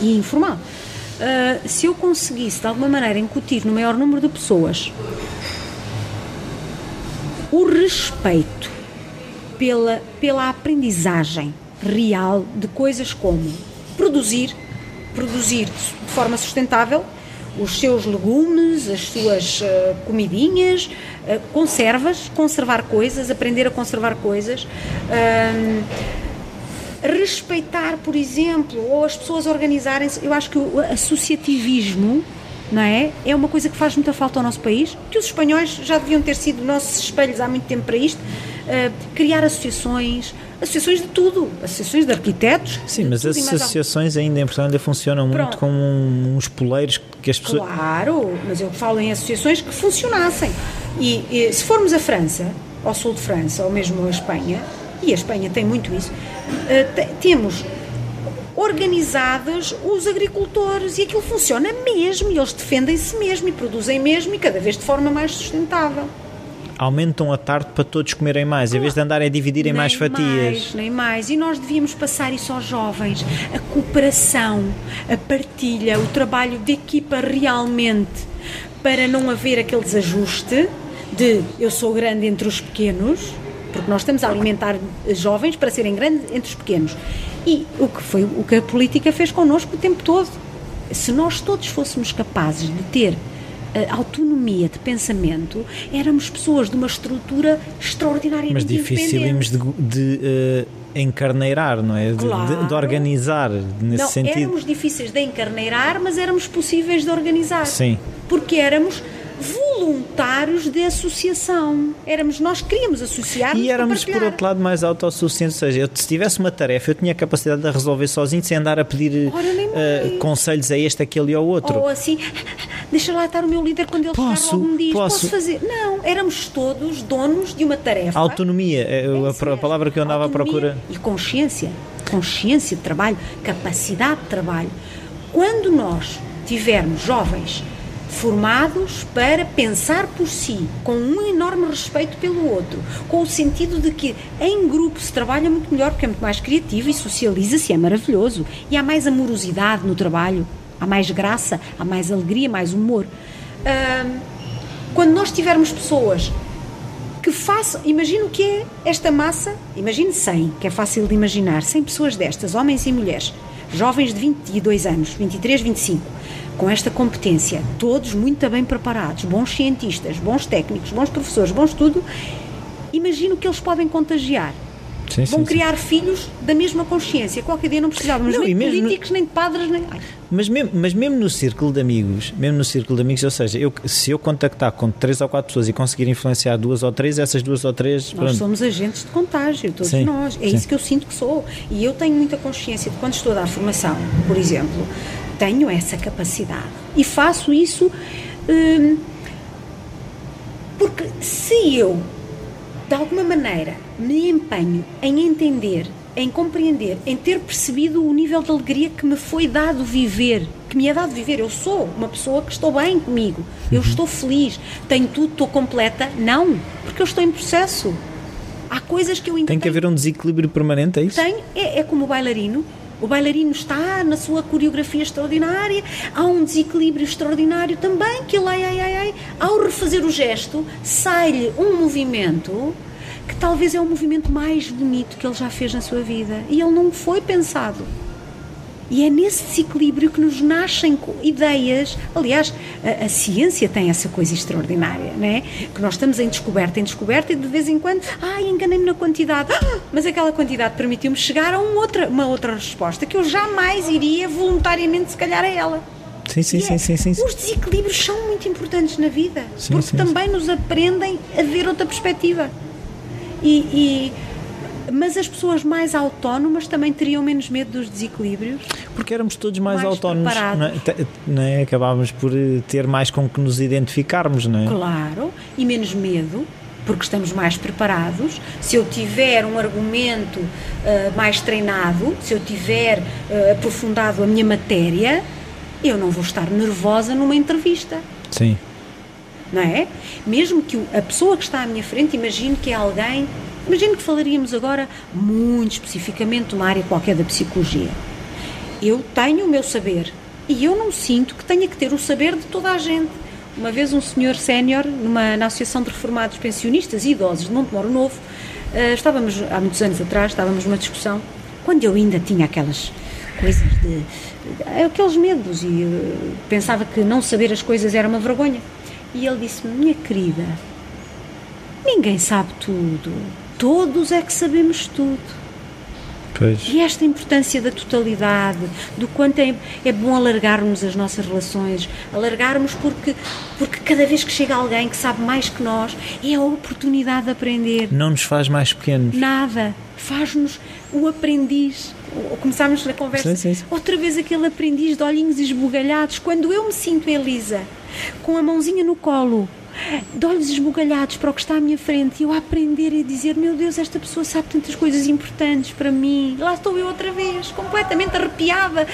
e informal. Uh, se eu conseguisse, de alguma maneira, incutir no maior número de pessoas o respeito pela, pela aprendizagem real de coisas como produzir, produzir de forma sustentável os seus legumes, as suas uh, comidinhas, uh, conservas, conservar coisas, aprender a conservar coisas. Uh, respeitar, por exemplo, ou as pessoas organizarem-se. Eu acho que o associativismo não é? É uma coisa que faz muita falta ao nosso país, que os espanhóis já deviam ter sido nossos espelhos há muito tempo para isto. Uh, criar associações, associações de tudo, associações de arquitetos. Sim, mas as associações ainda em Portugal ainda funcionam Pronto. muito como uns poleiros que as pessoas. Claro, mas eu falo em associações que funcionassem. E, e se formos a França, ao sul de França, ou mesmo a Espanha, e a Espanha tem muito isso, uh, temos organizados os agricultores e aquilo funciona mesmo e eles defendem-se mesmo e produzem mesmo e cada vez de forma mais sustentável. Aumentam a tarde para todos comerem mais, em vez de andarem a dividir em mais fatias. Mais, nem mais. E nós devíamos passar isso aos jovens. A cooperação, a partilha, o trabalho de equipa realmente, para não haver aquele desajuste de eu sou grande entre os pequenos, porque nós estamos a alimentar jovens para serem grandes entre os pequenos. E o que foi o que a política fez connosco o tempo todo. Se nós todos fôssemos capazes de ter autonomia de pensamento, éramos pessoas de uma estrutura extraordinariamente Mas dificílimos de, de uh, encarneirar, não é? Claro. De, de, organizar, nesse não, sentido. Éramos difíceis de encarneirar, mas éramos possíveis de organizar. Sim. Porque éramos voluntários de associação. Éramos nós que queríamos associar E éramos, por outro lado, mais autossuficientes. Ou seja, eu, se tivesse uma tarefa, eu tinha a capacidade de resolver sozinho, sem andar a pedir uh, conselhos a este, aquele ao outro. Ou assim, deixa lá estar o meu líder quando ele posso, chegar algum dia, posso. posso fazer. Não, éramos todos donos de uma tarefa. Autonomia, é, a, a, palavra que eu andava Autonomia à procura. E consciência. Consciência de trabalho, capacidade de trabalho. Quando nós tivermos jovens formados para pensar por si, com um enorme respeito pelo outro, com o sentido de que em grupo se trabalha muito melhor porque é muito mais criativo e socializa-se, é maravilhoso. E há mais amorosidade no trabalho, há mais graça, há mais alegria, mais humor. quando nós tivermos pessoas que façam, imagine o que é esta massa, imagine 100, que é fácil de imaginar, 100 pessoas destas, homens e mulheres, jovens de 22 anos, 23, 25, com esta competência, todos muito bem preparados, bons cientistas, bons técnicos, bons professores, bons tudo, imagino que eles podem contagiar. Sim, vão sim, criar filhos da mesma consciência. Qualquer dia não precisávamos Não, nem de políticos, nem de padres, nem. Ai, Mas mesmo, mas mesmo no círculo de amigos, mesmo no círculo de amigos, ou seja, eu, se eu contactar com três ou quatro pessoas e conseguir influenciar duas ou três, essas duas ou três, Nós pronto. somos agentes de contágio, todos Sim, nós. É sim. isso que eu sinto que sou. E eu tenho muita consciência de quando estou a dar formação, por exemplo, tenho essa capacidade. E faço isso hum, porque se eu, de alguma maneira, me empenho em entender, em compreender, em ter percebido o nível de alegria que me foi dado viver, que me é dado viver. Eu sou uma pessoa que estou bem comigo, eu estou feliz, tenho tudo, estou completa. Não, porque eu estou em processo. Há coisas que eu ainda Tem que haver um desequilíbrio permanente, é isso? tem, é, é como o bailarino. O bailarino está na sua coreografia extraordinária, há um desequilíbrio extraordinário também, que ele, ai, ai, ai, ai, ao refazer o gesto, sai-lhe um movimento que talvez é o movimento mais bonito que ele já fez na sua vida. E ele não foi pensado. E é nesse desequilíbrio que nos nascem ideias. Aliás, a, a ciência tem essa coisa extraordinária, né? Que nós estamos em descoberta, em descoberta, e de vez em quando, ai, enganei-me na quantidade. Ah, mas aquela quantidade permitiu-me chegar a um outra, uma outra resposta que eu jamais iria voluntariamente, se calhar, a ela. Sim, sim, sim, é- sim, sim, sim. Os desequilíbrios são muito importantes na vida, Sim, porque sim, também nos aprendem a ver outra perspectiva. E, e- mas as pessoas mais autónomas também teriam menos medo dos desequilíbrios. Porque éramos todos mais, Mais autónomos, não é? Te- não é? Acabávamos por eh, ter mais com que nos identificarmos, não é? Claro, e menos medo, porque estamos mais preparados. Se eu tiver um argumento ah, mais treinado, se eu tiver ah, aprofundado a minha matéria, eu não vou estar nervosa numa entrevista. Sim. não é? Mesmo que a pessoa que está à minha frente, imagine que é alguém, imagine que falaríamos agora muito especificamente de uma área qualquer da psicologia. Eu tenho o meu saber e eu não sinto que tenha que ter o saber de toda a gente. Uma vez um senhor sénior, numa na Associação de Reformados Pensionistas e Idosos de Montemoro Novo, eh, estávamos, há muitos anos atrás, estávamos numa discussão, quando eu ainda tinha aquelas coisas de... aqueles medos e eh, pensava que não saber as coisas era uma vergonha. E ele disse-me, minha querida, ninguém sabe tudo, todos é que sabemos tudo. Pois. E esta importância da totalidade, do quanto é, é bom alargarmos as nossas relações, alargarmos porque, porque cada vez que chega alguém que sabe mais que nós, é a oportunidade de aprender. Não nos faz mais pequenos. Nada. Faz-nos o aprendiz. Ou- Começámos na conversa. Sim, sim, sim. Outra vez aquele aprendiz de olhinhos esbugalhados. Quando eu me sinto Elisa, com a mãozinha no colo, de olhos esbugalhados para o que está à minha frente, e eu a aprender e dizer: Meu Deus, esta pessoa sabe tantas coisas importantes para mim. Lá estou eu outra vez, completamente arrepiada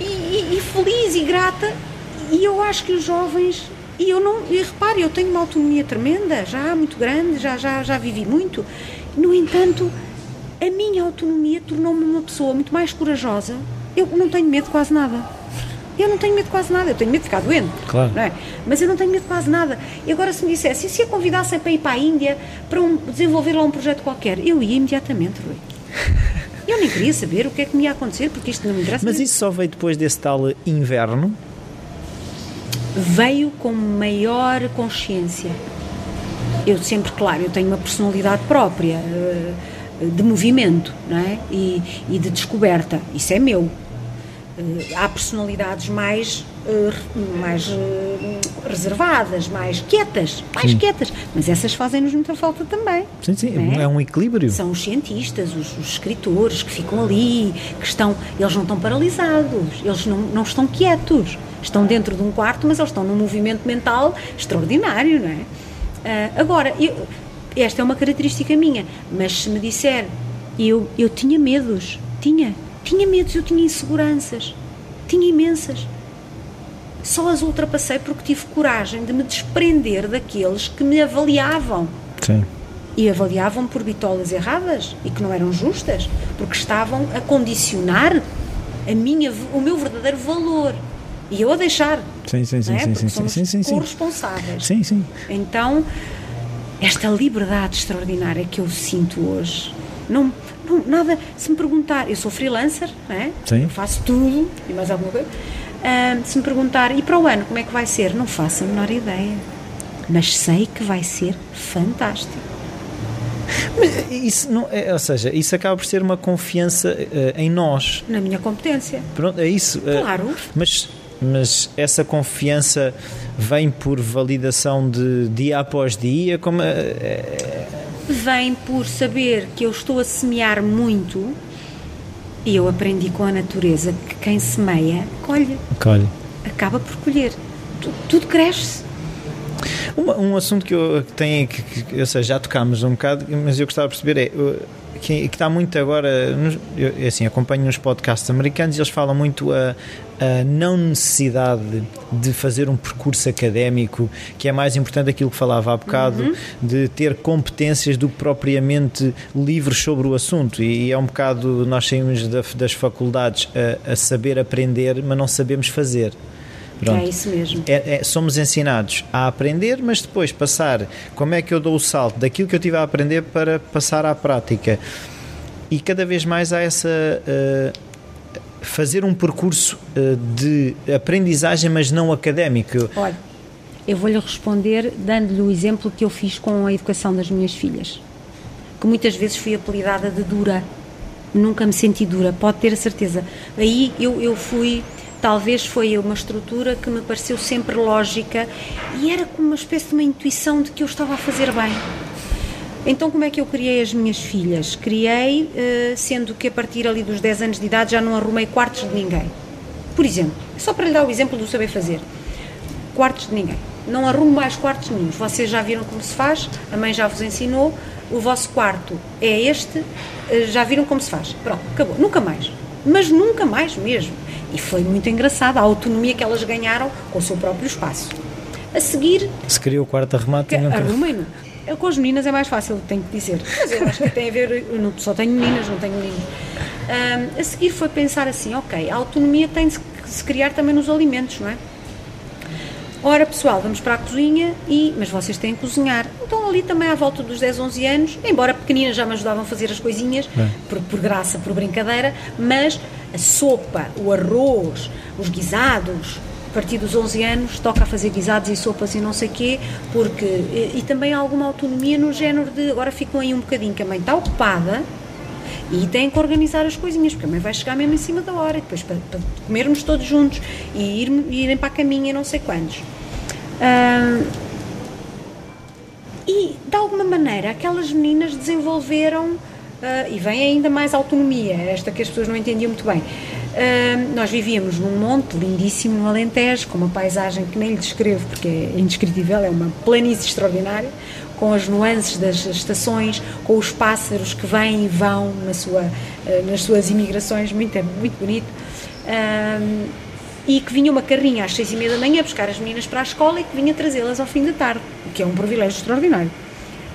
e, e- e feliz e grata. E eu acho que os jovens. E eu não. E repare, eu tenho uma autonomia tremenda, já muito grande, já, já, já vivi muito. No entanto, a minha autonomia tornou-me uma pessoa muito mais corajosa. Eu não tenho medo de quase nada. Eu não tenho medo de quase nada. Eu tenho medo de ficar doente. Claro. Não é? Mas eu não tenho medo de quase nada. E agora, se me dissessem, e se a convidassem para ir para a Índia para um- desenvolver lá um projeto qualquer, eu ia imediatamente, Rui. Eu nem queria saber o que é que me ia acontecer, porque isto não me interessa. Mas isso só veio depois desse tal inverno. veio com maior consciência. Eu sempre, claro, eu tenho uma personalidade própria, eh, de movimento, não é? E, e de descoberta. Isso é meu. Eh, Há personalidades mais, eh, mais eh, reservadas, mais quietas, mais quietas, mas essas fazem-nos muita falta também. Sim, sim, não é um equilíbrio. são os cientistas, os, os escritores que ficam ali, que estão, eles não estão paralisados, eles não, não estão quietos, estão dentro de um quarto, mas eles estão num movimento mental extraordinário, não é? Ah, agora, eu- esta é uma característica minha, mas se me disser, eu, eu tinha medos, tinha, tinha medos, eu tinha inseguranças, tinha imensas. Só as ultrapassei porque tive coragem de me desprender daqueles que me avaliavam Sim. e avaliavam por bitolas erradas e que não eram justas, porque estavam a condicionar a minha, o meu verdadeiro valor e eu a deixar. Sim, sim, sim, é? sim, sim, somos sim, sim, sim. corresponsáveis. Sim, sim. Então, esta liberdade extraordinária que eu sinto hoje, não, não- nada, se me perguntar, eu sou freelancer, não é? Sim. Faço tudo e mais alguma coisa. Ah, se me perguntar, e para o ano, como é que vai ser? Não faço a menor ideia. Mas sei que vai ser fantástico. Mas isso não, é, ou seja, isso acaba por ser uma confiança uh, em nós. Na minha competência. Pronto, é isso. Uh, claro. Mas, mas essa confiança vem por validação de dia após dia? Como, uh, vem por saber que eu estou a semear muito e eu aprendi com a natureza que quem semeia, colhe. Colhe. Acaba por colher. Tudo, tudo cresce. Um, um, assunto que eu tenho, que, que, ou seja, já tocámos um bocado, mas eu gostava de perceber é que, que está muito agora, eu, é assim, acompanho nos podcasts americanos e eles falam muito a, a não necessidade de fazer um percurso académico, que é mais importante aquilo que falava há bocado, uhum. de ter competências do que propriamente livros sobre o assunto. E é um bocado, nós saímos da, das faculdades a, a saber aprender, mas não sabemos fazer. Pronto. É isso mesmo. É, é, somos ensinados a aprender, mas depois passar como é que eu dou o salto daquilo que eu tive a aprender para passar à prática. E cada vez mais há essa. Uh, fazer um percurso uh, de aprendizagem, mas não académico. Olha, eu vou-lhe responder dando-lhe o exemplo que eu fiz com a educação das minhas filhas, que muitas vezes fui apelidada de dura. Nunca me senti dura, pode ter a certeza. Aí eu, eu fui talvez foi uma estrutura que me pareceu sempre lógica e era como uma espécie de uma intuição de que eu estava a fazer bem. Então, como é que eu criei as minhas filhas? Criei, eh, sendo que a partir ali dos 10 anos de idade já não arrumei quartos de ninguém. Por exemplo, só para lhe dar o exemplo do saber fazer: quartos de ninguém. Não arrumo mais quartos nenhum. Vocês já viram como se faz, a mãe já vos ensinou. O vosso quarto é este, eh, já viram como se faz. Pronto, acabou. Nunca mais. Mas nunca mais mesmo. E foi muito engraçado a autonomia que elas ganharam com o seu próprio espaço. A seguir. Se queria o quarto arrumado, tinha Arrumem-no. Com as meninas é mais fácil, tenho que dizer. Mas eu acho que tem a ver. Eu não, só tenho meninas, não tenho meninos. Um, a seguir foi pensar assim: ok, a autonomia tem de se criar também nos alimentos, não é? Ora, pessoal, vamos para a cozinha e. Mas vocês têm que cozinhar. Então, ali também à volta dos 10, 11 anos, embora pequeninas já me ajudavam a fazer as coisinhas, por, por graça, por brincadeira, mas a sopa, o arroz, os guisados. Partir dos 11 anos toca a fazer guisados e sopas e não sei quê, porque e, e também há alguma autonomia no género de agora ficam aí um bocadinho que a mãe está ocupada e têm que organizar as coisinhas, porque a mãe vai chegar mesmo em cima da hora, depois para, para comermos todos juntos e ir, irem para a caminha não sei quantos. e de alguma maneira aquelas meninas desenvolveram uh, e vem ainda mais autonomia, esta que as pessoas não entendiam muito bem. Uh, nós vivíamos num monte lindíssimo no Alentejo, com uma paisagem que nem lhe descrevo porque é indescritível, é uma planície extraordinária, com as nuances das estações, com os pássaros que vêm e vão na sua, uh, nas suas imigrações, muito, muito bonito. Uh, e que vinha uma carrinha às seis e meia da manhã buscar as meninas para a escola e que vinha trazê-las ao fim da tarde, o que é um privilégio extraordinário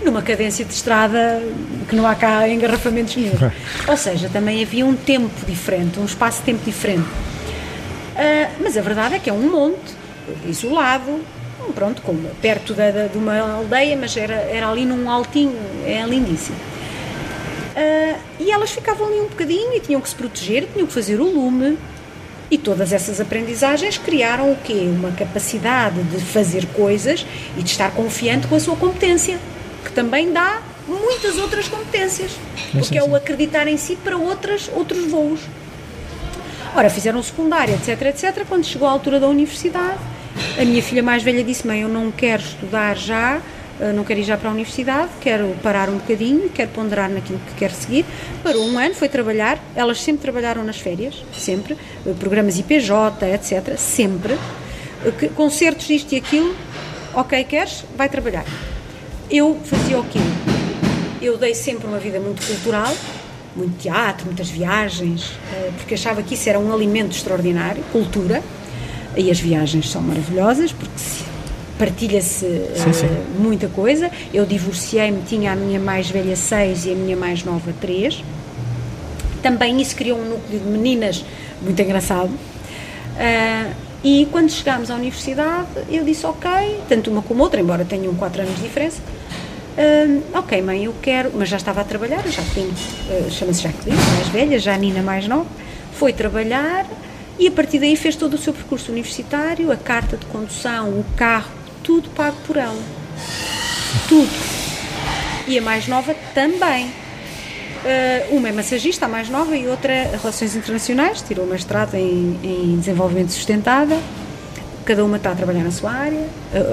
numa cadência de estrada que não há cá engarrafamentos nenhum. Ou seja, também havia um tempo diferente, um espaço-tempo diferente. Uh, mas a verdade é que é um monte, isolado, pronto, como perto da, da, de uma aldeia, mas era, era ali num altinho, é lindíssimo. Uh, e elas ficavam ali um bocadinho e tinham que se proteger, tinham que fazer o lume. E todas essas aprendizagens criaram o quê? Uma capacidade de fazer coisas e de estar confiante com a sua competência que também dá muitas outras competências, porque é o acreditar em si para outras, outros voos. Ora, fizeram secundária, etc, etc. Quando chegou à altura da universidade, a minha filha mais velha disse: Mãe, eu não quero estudar já, eh, não quero ir já para a universidade, quero parar um bocadinho, quero ponderar naquilo que quero seguir. Parou um ano, foi trabalhar. Elas sempre trabalharam nas férias, sempre. Eh, programas IPJ, etc. Sempre. Eh, concertos, isto e aquilo. Ok, queres? Vai trabalhar eu fazia o quê? Eu dei sempre uma vida muito cultural, muito teatro, muitas viagens, eh, porque achava que isso era um alimento extraordinário, cultura, e as viagens são maravilhosas, porque partilha-se uh, muita coisa. Eu divorciei-me, tinha a minha mais velha seis e a minha mais nova três. Também isso criou um núcleo de meninas muito engraçado. Uh, e quando chegámos à universidade, eu disse ok, tanto uma como outra, embora tenham quatro anos de diferença, ok, mãe, eu quero, mas já estava a trabalhar, já tenho, uh, chama-se Jacqueline, mais velha, já a Nina mais nova, foi trabalhar e a partir daí fez todo o seu percurso universitário, a carta de condução, o carro, tudo pago por ela. Tudo. E a mais nova também. Uh, uma é massagista, a mais nova, e outra Relações Internacionais, tirou mestrado em, em Desenvolvimento Sustentável. Cada uma está a trabalhar na sua área.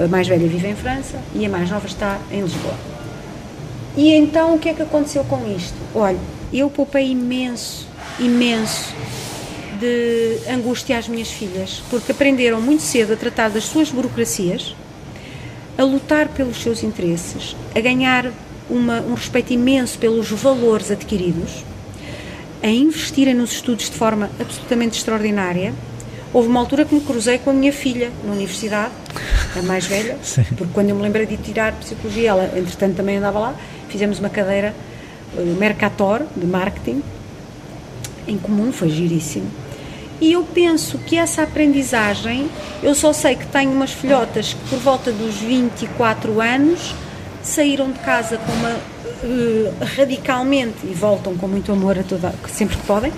A, mais velha vive em França e a mais nova está em Lisboa. E então o que é que aconteceu com isto? Olha, eu poupei imenso, imenso de angústia às minhas filhas, porque aprenderam muito cedo a tratar das suas burocracias, a lutar pelos seus interesses, a ganhar uma, um respeito imenso pelos valores adquiridos, a investirem nos estudos de forma absolutamente extraordinária. Houve uma altura que me cruzei com a minha filha na universidade, a mais velha, Sim. porque quando eu me lembrei de tirar psicologia, ela entretanto também andava lá, fizemos uma cadeira uh, Mercator de marketing em comum, foi giríssimo. E eu penso que essa aprendizagem, eu só sei que tenho umas filhotas que por volta dos 24 anos saíram de casa com uma uh, radicalmente e voltam com muito amor a toda, sempre que podem,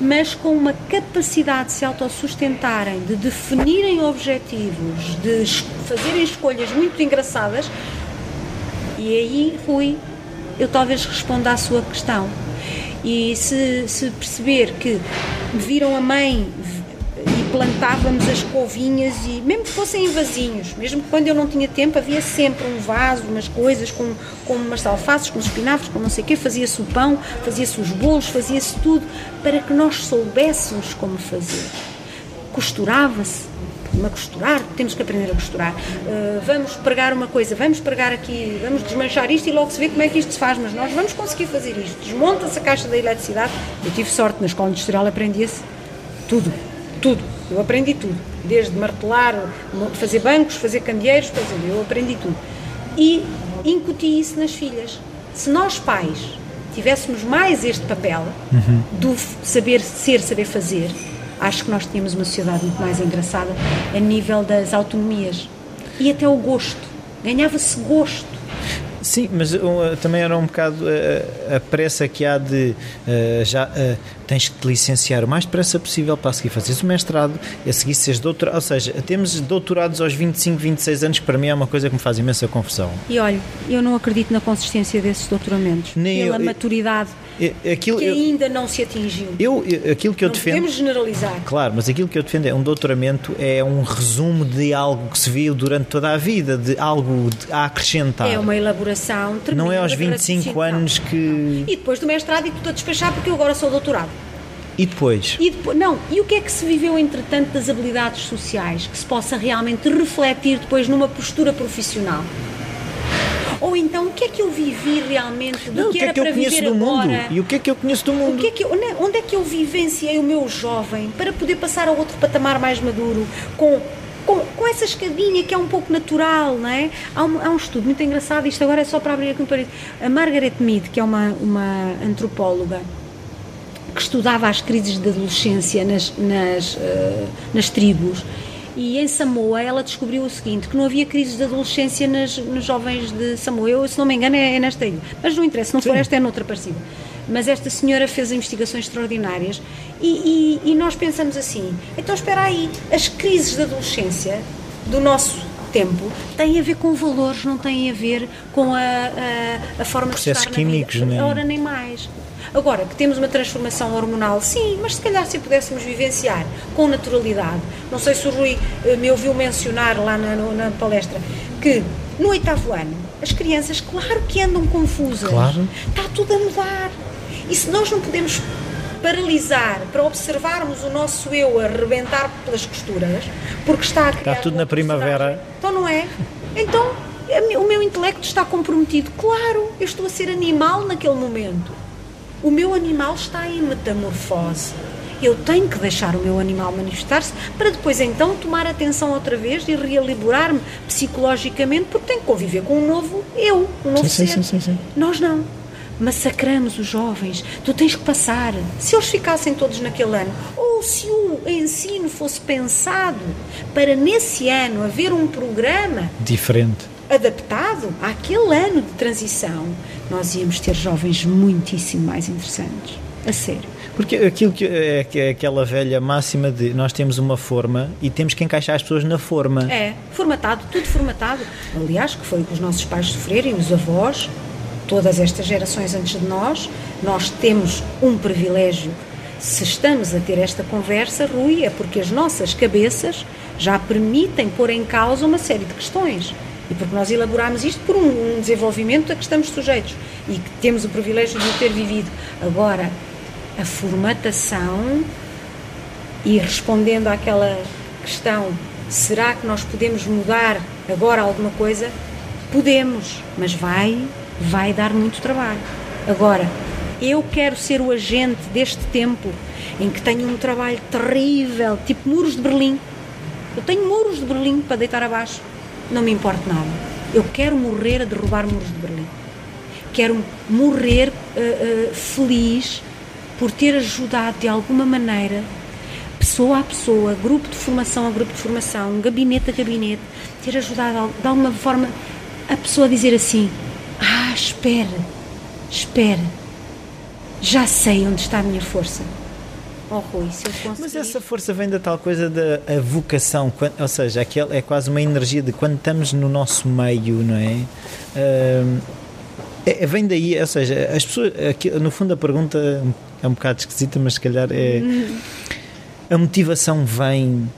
mas com uma capacidade de se autossustentarem, de definirem objetivos, de fazerem escolhas muito engraçadas. E aí, Rui, eu talvez responda à sua questão e se, se perceber que viram a mãe e plantávamos as covinhas e mesmo que fossem em vasinhos, mesmo que quando eu não tinha tempo havia sempre um vaso, umas coisas com, com umas alfaces, com espinafres, com não sei o quê, fazia-se o pão, fazia-se os bolos, fazia-se tudo para que nós soubéssemos como fazer. Costurava-se, a costurar, temos que aprender a costurar. Uh, vamos pregar uma coisa, vamos pregar aqui, vamos desmanchar isto e logo se vê como é que isto se faz, mas nós vamos conseguir fazer isto. Desmonta-se a caixa da eletricidade. Eu tive sorte, na escola industrial aprendia-se tudo, tudo. Eu aprendi tudo, desde martelar, fazer bancos, fazer candeeiros, fazer, eu aprendi tudo. E incuti isso nas filhas. Se nós pais tivéssemos mais este papel uhum. do saber ser, saber fazer, acho que nós tínhamos uma sociedade muito mais engraçada a nível das autonomias e até o gosto. Ganhava-se gosto. Sim, mas uh, também era um bocado uh, a pressa que há de uh, já tens que te licenciar o mais depressa possível para seguir fazeres o mestrado e a seguir seres doutor, ou seja, temos doutorados aos 25, 26 anos que para mim é uma coisa que me faz imensa confusão. E olha, eu não acredito na consistência desses doutoramentos, Nem pela eu, maturidade aquilo, que ainda não se atingiu. Eu, aquilo que eu não defendo. Podemos generalizar. Claro, mas aquilo que eu defendo é um doutoramento é um resumo de algo que se viu durante toda a vida, de algo a acrescentar. É uma elaboração tremenda. Não é aos 25 anos que. E depois do mestrado e estou a despachar porque eu agora sou doutorado. E depois? e depois? Não, e o que é que se viveu entretanto das habilidades sociais que se possa realmente refletir depois numa postura profissional? Ou então, o que é que eu vivi realmente do Não, que, que, é que eu conheço do agora? mundo? E o que é que eu conheço do mundo? O que é que eu, onde é que eu vivenciei o meu jovem para poder passar a outro patamar mais maduro com com, com, essa escadinha que é um pouco natural, não é? Há um, há um estudo muito engraçado, isto agora é só para abrir aqui um parede. A Margaret Mead, que é uma, uma antropóloga, que estudava as crises de adolescência nas, nas, uh, nas tribos, e em Samoa ela descobriu o seguinte, que não havia crises de adolescência nas, nos jovens de Samoa. Eu, se não me engano, é, é nesta ilha. Mas não interessa, se não Sim. for esta, é noutra parecida. Mas esta senhora fez investigações extraordinárias e, e, e nós pensamos assim, então espera aí, as crises de adolescência do nosso tempo têm a ver com valores, não têm a ver com a, a, a forma Processos de estar químicos, na vida. Nem... Ora, nem mais. Agora, que temos uma transformação hormonal, sim, mas se calhar se pudéssemos vivenciar com naturalidade. Não sei se o Rui eh, me ouviu mencionar lá na, na palestra que no oitavo ano as crianças, claro que andam confusas. Claro. Está tudo a mudar. E se nós não podemos paralisar para observarmos o nosso eu a rebentar pelas costuras, porque está a criar. Está tudo na primavera. Então não é? Então o meu intelecto está comprometido. Claro, eu estou a ser animal naquele momento. O meu animal está em metamorfose. Eu tenho que deixar o meu animal manifestar-se para depois então tomar atenção outra vez e reelaborar-me psicologicamente, porque tenho que conviver com um novo eu, um novo sim, ser. Sim, sim, sim. Nós não. Massacramos os jovens. Tu tens que passar. Se eles ficassem todos naquele ano, ou se o ensino fosse pensado para nesse ano haver um programa diferente adaptado àquele ano de transição, nós íamos ter jovens muitíssimo mais interessantes. A sério. Porque aquilo que é, que é aquela velha máxima de nós temos uma forma e temos que encaixar as pessoas na forma. É, formatado, tudo formatado. Aliás, que foi o que os nossos pais sofreram, os avós, todas estas gerações antes de nós, nós temos um privilégio. Se estamos a ter esta conversa, Rui, é porque as nossas cabeças já permitem pôr em causa uma série de questões. E porque nós elaboramos isto por um, um desenvolvimento a que estamos sujeitos e que temos o privilégio de o ter vivido. Agora, a formatação e respondendo àquela questão, será que nós podemos mudar agora alguma coisa? Podemos, mas vai, vai dar muito trabalho. Agora, eu quero ser o agente deste tempo em que tenho um trabalho terrível, tipo muros de Berlim. Eu tenho muros de Berlim para deitar abaixo. Não me importa nada. Eu quero morrer a derrubar muros de Berlim. Quero morrer uh, uh, feliz por ter ajudado de alguma maneira, pessoa a pessoa, grupo de formação a grupo de formação, gabinete a gabinete, ter ajudado de alguma forma a pessoa a dizer assim: Ah, espera, espera, já sei onde está a minha força. Oh, Rui, se eu conseguir... Mas essa força vem da tal coisa da vocação, ou seja, aquele, é quase uma energia de quando estamos no nosso meio, não é? Uh, é vem daí, ou seja, as pessoas, aqui, no fundo a pergunta é um bocado esquisita, mas se calhar é. A motivação vem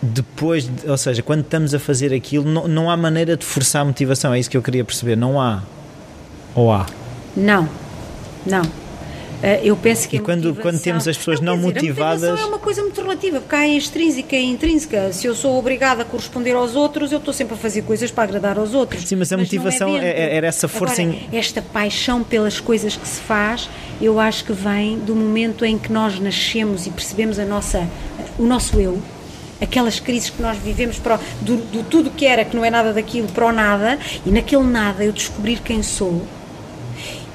depois, de, ou seja, quando estamos a fazer aquilo, não, não há maneira de forçar a motivação, é isso que eu queria perceber. Não há. Ou há? Não, não. Eh, eu penso que e quando, quando temos as pessoas não, não dizer, motivadas. A é uma coisa muito relativa, porque há a extrínseca e a intrínseca. Se eu sou obrigada a corresponder aos outros, eu estou sempre a fazer coisas para agradar aos outros. Sim, mas a mas motivação é é, era essa força Agora, em... Esta paixão pelas coisas que se faz, eu acho que vem do momento em que nós nascemos e percebemos a nossa, o nosso eu. Aquelas crises que nós vivemos para, do, do tudo que era, que não é nada daquilo, para o nada, e naquele nada eu descobrir quem sou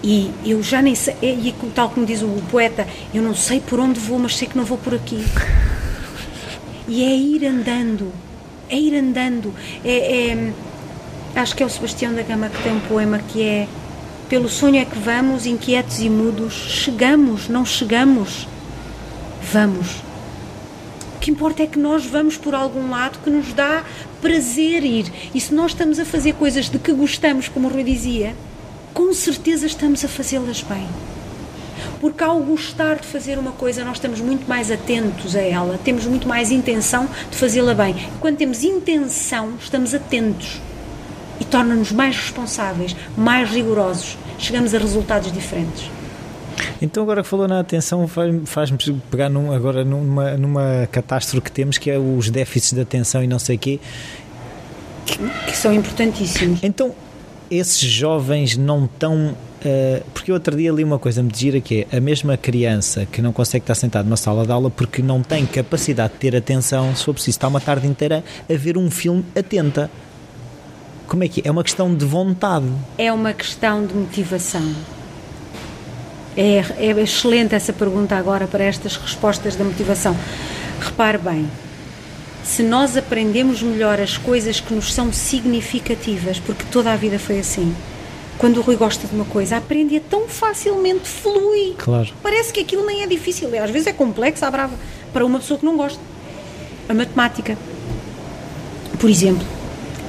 e eu já nem sei, e tal como diz o poeta, eu não sei por onde vou, mas sei que não vou por aqui. E é ir andando, é ir andando. É, é, acho que é o Sebastião da Gama que tem um poema que é Pelo sonho é que vamos, inquietos e mudos, chegamos, não chegamos, vamos. O que importa é que nós vamos por algum lado que nos dá prazer ir. E se nós estamos a fazer coisas de que gostamos, como o Rui dizia, com certeza estamos a fazê-las bem. Porque ao gostar de fazer uma coisa, nós estamos muito mais atentos a ela, temos muito mais intenção de fazê-la bem. Quando temos intenção, estamos atentos e torna-nos mais responsáveis, mais rigorosos, chegamos a resultados diferentes. Então agora que falou na atenção faz-me pegar num, agora numa, numa catástrofe que temos que é os déficits de atenção e não sei o quê que, que são importantíssimos. Então esses jovens não estão. Uh, porque outro dia li uma coisa me gira que é a mesma criança que não consegue estar sentado numa sala de aula porque não tem capacidade de ter atenção, se for preciso estar uma tarde inteira a ver um filme atenta. Como é que é? É uma questão de vontade. É uma questão de motivação. É, é excelente essa pergunta agora para estas respostas da motivação. Repare bem, se nós aprendemos melhor as coisas que nos são significativas, porque toda a vida foi assim. Quando o Rui gosta de uma coisa, aprende-a tão facilmente, flui. Claro. Parece que aquilo nem é difícil. Às vezes é complexo, à brava, para uma pessoa que não gosta. A matemática, por exemplo,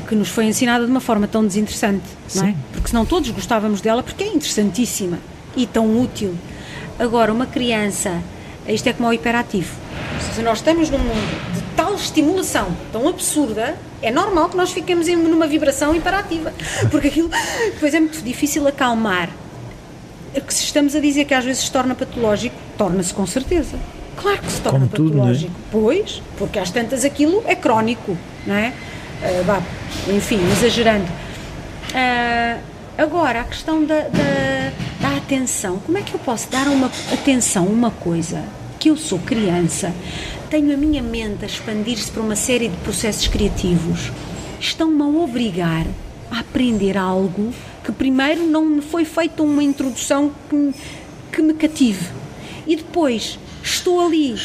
que nos foi ensinada de uma forma tão desinteressante, Sim. não é? Porque senão todos gostávamos dela porque é interessantíssima e tão útil. Agora, uma criança, isto é como o hiperativo. Se nós estamos num mundo estimulação tão absurda, é normal que nós fiquemos em, numa vibração imperativa, porque aquilo depois é muito difícil acalmar. Que se estamos a dizer que às vezes se torna patológico, torna-se com certeza. Claro que se torna Como patológico. Tudo, é? Pois, porque às tantas aquilo é crónico, não é? Uh, bah, enfim, exagerando. Uh, agora, a questão da, da, da atenção. Como é que eu posso dar uma atenção a uma coisa que eu sou criança tenho a minha mente a expandir-se para uma série de processos criativos, estão-me a obrigar a aprender algo que primeiro não me foi feita uma introdução que me, que me cative. E depois estou ali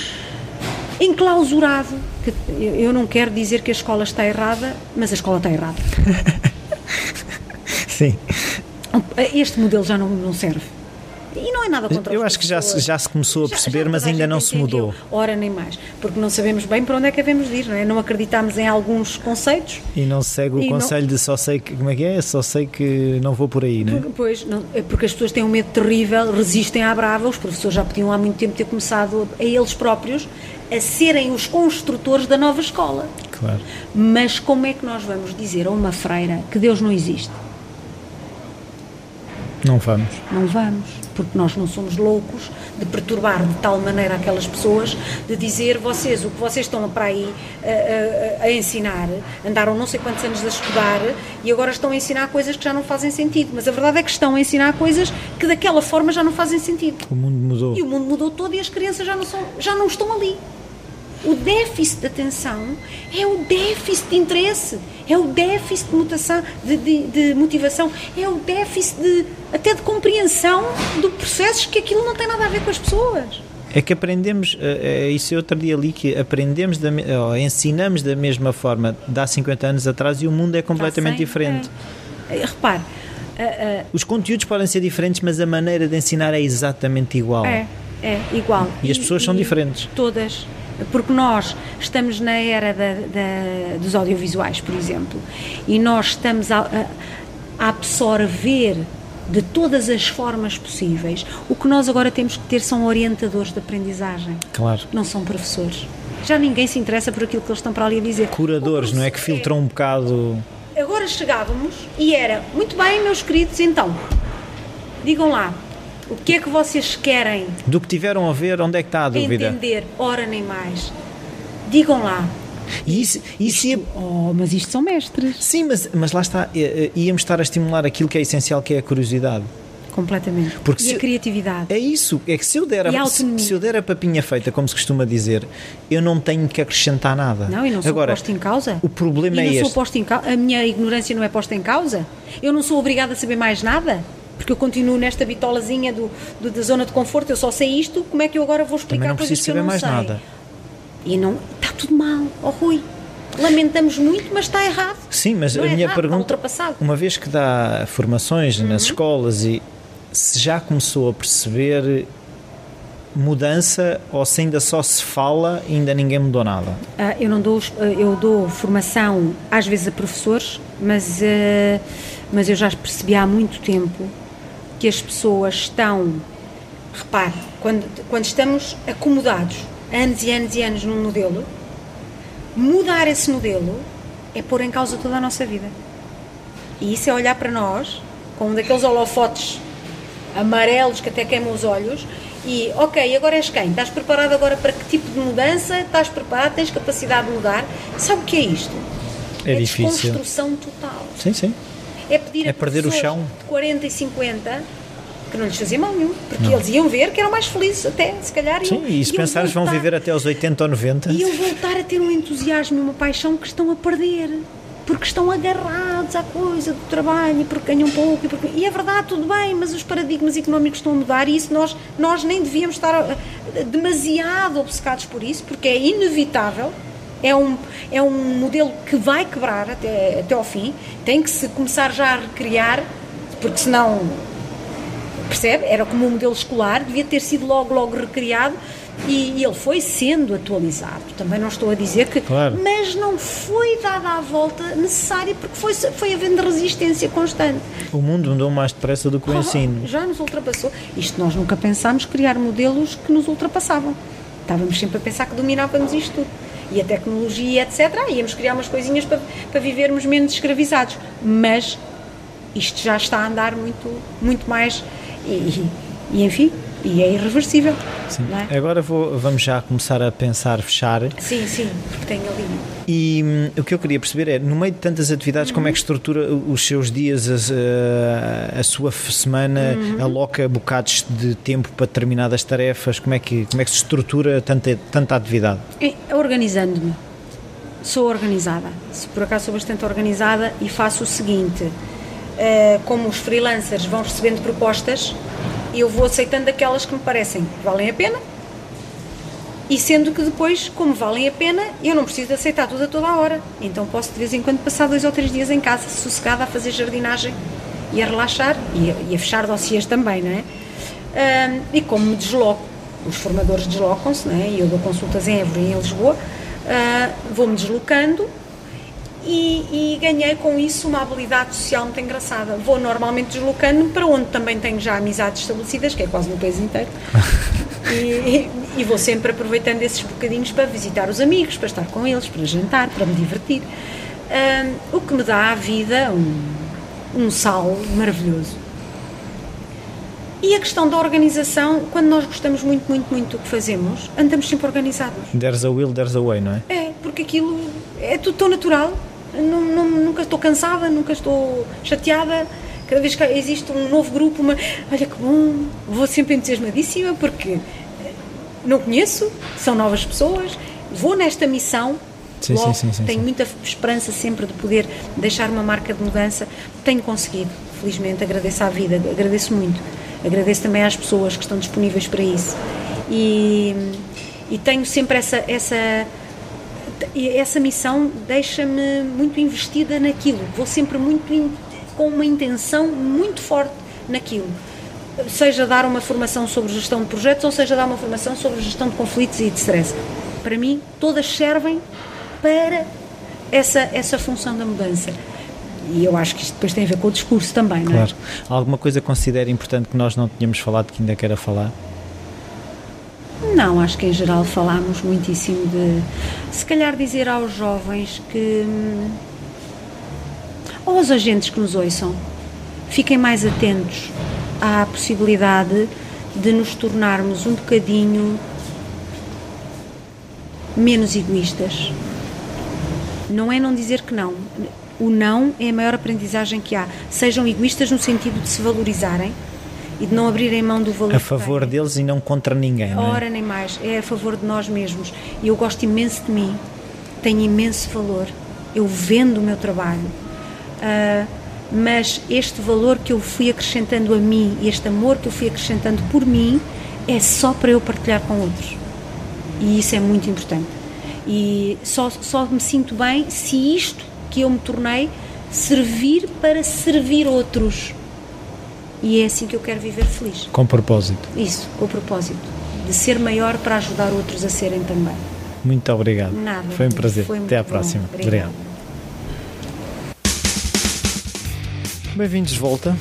enclausurado. Que eu não quero dizer que a escola está errada, mas a escola está errada. Sim. Este modelo já não, não serve. E não é nada contra Eu acho que já, se- já se começou a Já- perceber, já mas toda a ainda não se mudou. Ora, nem mais. Porque não sabemos bem para onde é que devemos de ir, não é? Não acreditamos em alguns conceitos. E não segue o E não- conselho de só sei que. Como é que é? Só sei que não vou por aí, não é? Porque, pois, não, é porque as pessoas têm um medo terrível, resistem à brava. Os professores já podiam há muito tempo ter começado a eles próprios a serem os construtores da nova escola. Claro. Mas como é que nós vamos dizer a uma freira que Deus não existe? Não vamos. Não vamos, porque nós não somos loucos de perturbar de tal maneira aquelas pessoas, de dizer vocês, o que vocês estão para aí a, a- a ensinar, andaram não sei quantos anos a estudar e agora estão a ensinar coisas que já não fazem sentido. Mas a verdade é que estão a ensinar coisas que daquela forma já não fazem sentido. O mundo mudou. E o mundo mudou todo e as crianças já não, são, já não estão ali. O déficit de atenção é o déficit de interesse, é o déficit de, mutação, de, de- de motivação, é o déficit de, até de compreensão de processos que aquilo não tem nada a ver com as pessoas. É que aprendemos, é é isso eu outro dia ali, que aprendemos, da, ou ensinamos da mesma forma de há 50 anos atrás e o mundo é completamente sem- diferente. é. É, repare, a- Os conteúdos podem ser diferentes, mas a maneira de ensinar é exatamente igual. é, é igual. E as pessoas são diferentes. Todas. Porque nós estamos na era da- da- dos audiovisuais, por exemplo, e nós estamos a, a- absorver de todas as formas possíveis. O que nós agora temos que ter são orientadores de aprendizagem, Claro. não são professores. Já ninguém se interessa por aquilo que eles estão para ali a dizer. Curadores, não é? Que filtram um bocado. Agora chegávamos e era, muito bem, meus queridos, então, digam lá, o que é que vocês querem Do que tiveram a ver, onde é que está a dúvida? entender, ora nem mais. Digam lá. E isso, isso ia- Oh, mas isto são mestres. Sim, mas, mas lá está, eh, eh, íamos estar a estimular aquilo que é essencial, que é a curiosidade. Completamente. Porque e a criatividade. É isso, é que se eu der a se, se eu der a papinha feita, como se costuma dizer, eu não tenho que acrescentar nada. Não, e não sou Agora, posta em causa. o problema e é não sou este. posta em causa. A minha ignorância não é posta em causa. Eu não sou obrigada a saber mais nada. Porque eu continuo nesta bitolazinha do, do- da zona de conforto, eu só sei isto, como é que eu agora vou explicar Também não coisas que eu não mais sei? nada. E não. Está tudo mal, ó Rui. Lamentamos muito, mas está errado. Sim, mas Não a é minha errado, pergunta, ultrapassado. uma vez que dá formações Uhum. nas escolas e se já começou a perceber mudança ou se ainda só se fala e ainda ninguém mudou nada. Ah, eu não dou, ah, eu dou formação às vezes a professores, mas, ah, mas eu já percebi há muito tempo que as pessoas estão, repare, quando, quando estamos acomodados anos e anos e anos num modelo, mudar esse modelo é pôr em causa toda a nossa vida. E isso é olhar para nós com um daqueles holofotes amarelos que até queimam os olhos e, ok, agora és quem? Estás preparado agora para que tipo de mudança? Estás preparado? Tens capacidade de mudar? Sabe o que é isto? É difícil. desconstrução total. Sim, sim. É pedir É a perder o chão. de 40 e 50 que não lhes fazia mal nenhum, porque eles iam ver que eram mais felizes até, se calhar. Sim, iam- e se pensares vão viver até aos 80 ou 90. Iam voltar a ter um entusiasmo e uma paixão que estão a perder. Porque estão agarrados à coisa do trabalho, porque ganham pouco. E, porque... e é verdade, tudo bem, mas os paradigmas económicos estão a mudar e isso nós, nós nem devíamos estar eh, demasiado obcecados por isso, porque é inevitável. É um, é um modelo que vai quebrar até, até ao fim. Tem que se começar já a recriar, porque senão Percebe? Era como um modelo escolar, devia ter sido logo, logo recriado e, e ele foi sendo atualizado. Também não estou a dizer que. Claro. Mas não foi dada a volta necessária porque foi, foi havendo resistência constante. O mundo mudou mais depressa do que o ensino. Já nos ultrapassou. Isto nós nunca pensámos criar modelos que nos ultrapassavam. Estávamos sempre a pensar que dominávamos isto tudo. E a tecnologia, etc. Íamos criar umas coisinhas para, para vivermos menos escravizados. Mas isto já está a andar muito, muito mais. E- e, enfim, e é irreversível. Não é? Agora vou- vamos já começar a pensar fechar. Sim, sim, porque tem ali. E hum, o que eu queria perceber é, no meio de tantas atividades, como é que estrutura os seus dias, as, eh, a, sua semana, aloca bocados de tempo para determinadas tarefas? Como é que, como é que se estrutura tanta, tanta atividade? É, Organizando-me. Sou organizada. Se por acaso sou bastante organizada e faço o seguinte: eh, como os freelancers vão recebendo propostas, eu vou aceitando aquelas que me parecem que valem a pena. E sendo que depois, como valem a pena, eu não preciso de aceitar tudo a toda a hora. Então posso de vez em quando passar dois ou três dias em casa, sossegada, a fazer jardinagem e a relaxar e a, e a fechar dossiês também, não é? E como me desloco, os formadores deslocam-se, né? e eu dou consultas em Évora e em Lisboa, uh, vou-me deslocando e, e, ganhei com isso uma habilidade social muito engraçada. Vou normalmente deslocando-me para onde também tenho já amizades estabelecidas, que é quase no país inteiro. e, e, vou sempre aproveitando esses bocadinhos para visitar os amigos, para estar com eles, para jantar, para me divertir. Um, o que me dá à vida um, um sal maravilhoso. E a questão da organização, quando nós gostamos muito, muito, muito do que fazemos, andamos sempre organizados. There's a will, there's a way, não é? É, porque aquilo é tudo tão natural. Não, não, nunca estou cansada, nunca estou chateada. Cada vez que existe um novo grupo, uma, olha que bom, vou sempre entusiasmadíssima porque não conheço, são novas pessoas, vou nesta missão. Sim, logo, sim, sim, tenho muita esperança sempre de poder deixar uma marca de mudança. Tenho conseguido, felizmente, agradeço à vida, agradeço muito. Agradeço também às pessoas que estão disponíveis para isso. E, e tenho sempre essa, essa essa missão deixa-me muito investida naquilo. Vou sempre muito in, com uma intenção muito forte naquilo. Seja dar uma formação sobre gestão de projetos ou seja dar uma formação sobre gestão de conflitos e de stress. Para mim, todas servem para essa, essa função da mudança. E eu acho que isto depois tem a ver com o discurso também, claro. não é? Alguma coisa considera importante que nós não tínhamos falado que ainda queira falar? Não, acho que em geral falámos muitíssimo de. Se calhar dizer aos jovens que. ou aos agentes que nos ouçam, fiquem mais atentos à possibilidade de nos tornarmos um bocadinho menos egoístas. Não é não dizer que não. O não é a maior aprendizagem que há. Sejam egoístas no sentido de se valorizarem e de não abrirem mão do valor. A favor deles e não contra ninguém. Não é? Ora, nem mais. É a favor de nós mesmos. E eu gosto imenso de mim, tenho imenso valor. Eu vendo o meu trabalho. Uh, mas este valor que eu fui acrescentando a mim, este amor que eu fui acrescentando por mim, é só para eu partilhar com outros. E isso é muito importante. E só, só me sinto bem se isto que eu me tornei servir para servir outros e é assim que eu quero viver feliz. Com propósito. Isso, com propósito. De ser maior para ajudar outros a serem também. Muito obrigado. Nada. Foi um prazer. Foi Até à próxima. Obrigado. Bem-vindos de volta.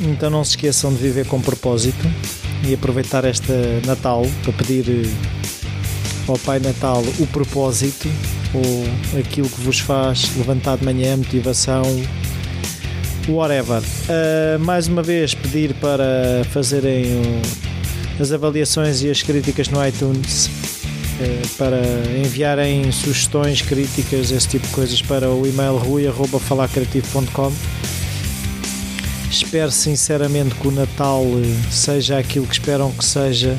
Então não se esqueçam de viver com propósito e aproveitar esta Natal para pedir eh, ao Pai Natal o propósito ou aquilo que vos faz levantar de manhã, motivação, whatever. Uh, mais uma vez, pedir para fazerem as avaliações e as críticas no iTunes, uh, para enviarem sugestões, críticas, esse tipo de coisas para o e-mail rui.falacreativo.com. Espero sinceramente que o Natal seja aquilo que esperam que seja,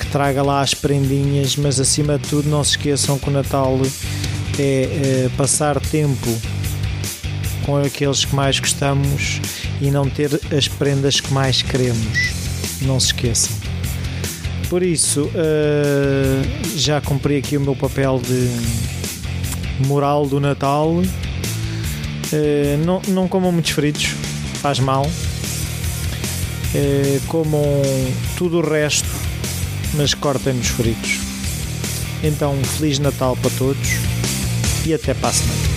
que traga lá as prendinhas, mas acima de tudo não se esqueçam que o Natal é, é passar tempo com aqueles que mais gostamos e não ter as prendas que mais queremos. Não se esqueçam. Por isso, uh, já cumpri aqui o meu papel de moral do Natal. Uh, não, não comam muitos fritos, faz mal. Uh, comam tudo o resto, mas cortem-nos fritos. Então, Feliz Natal para todos e até para a semana.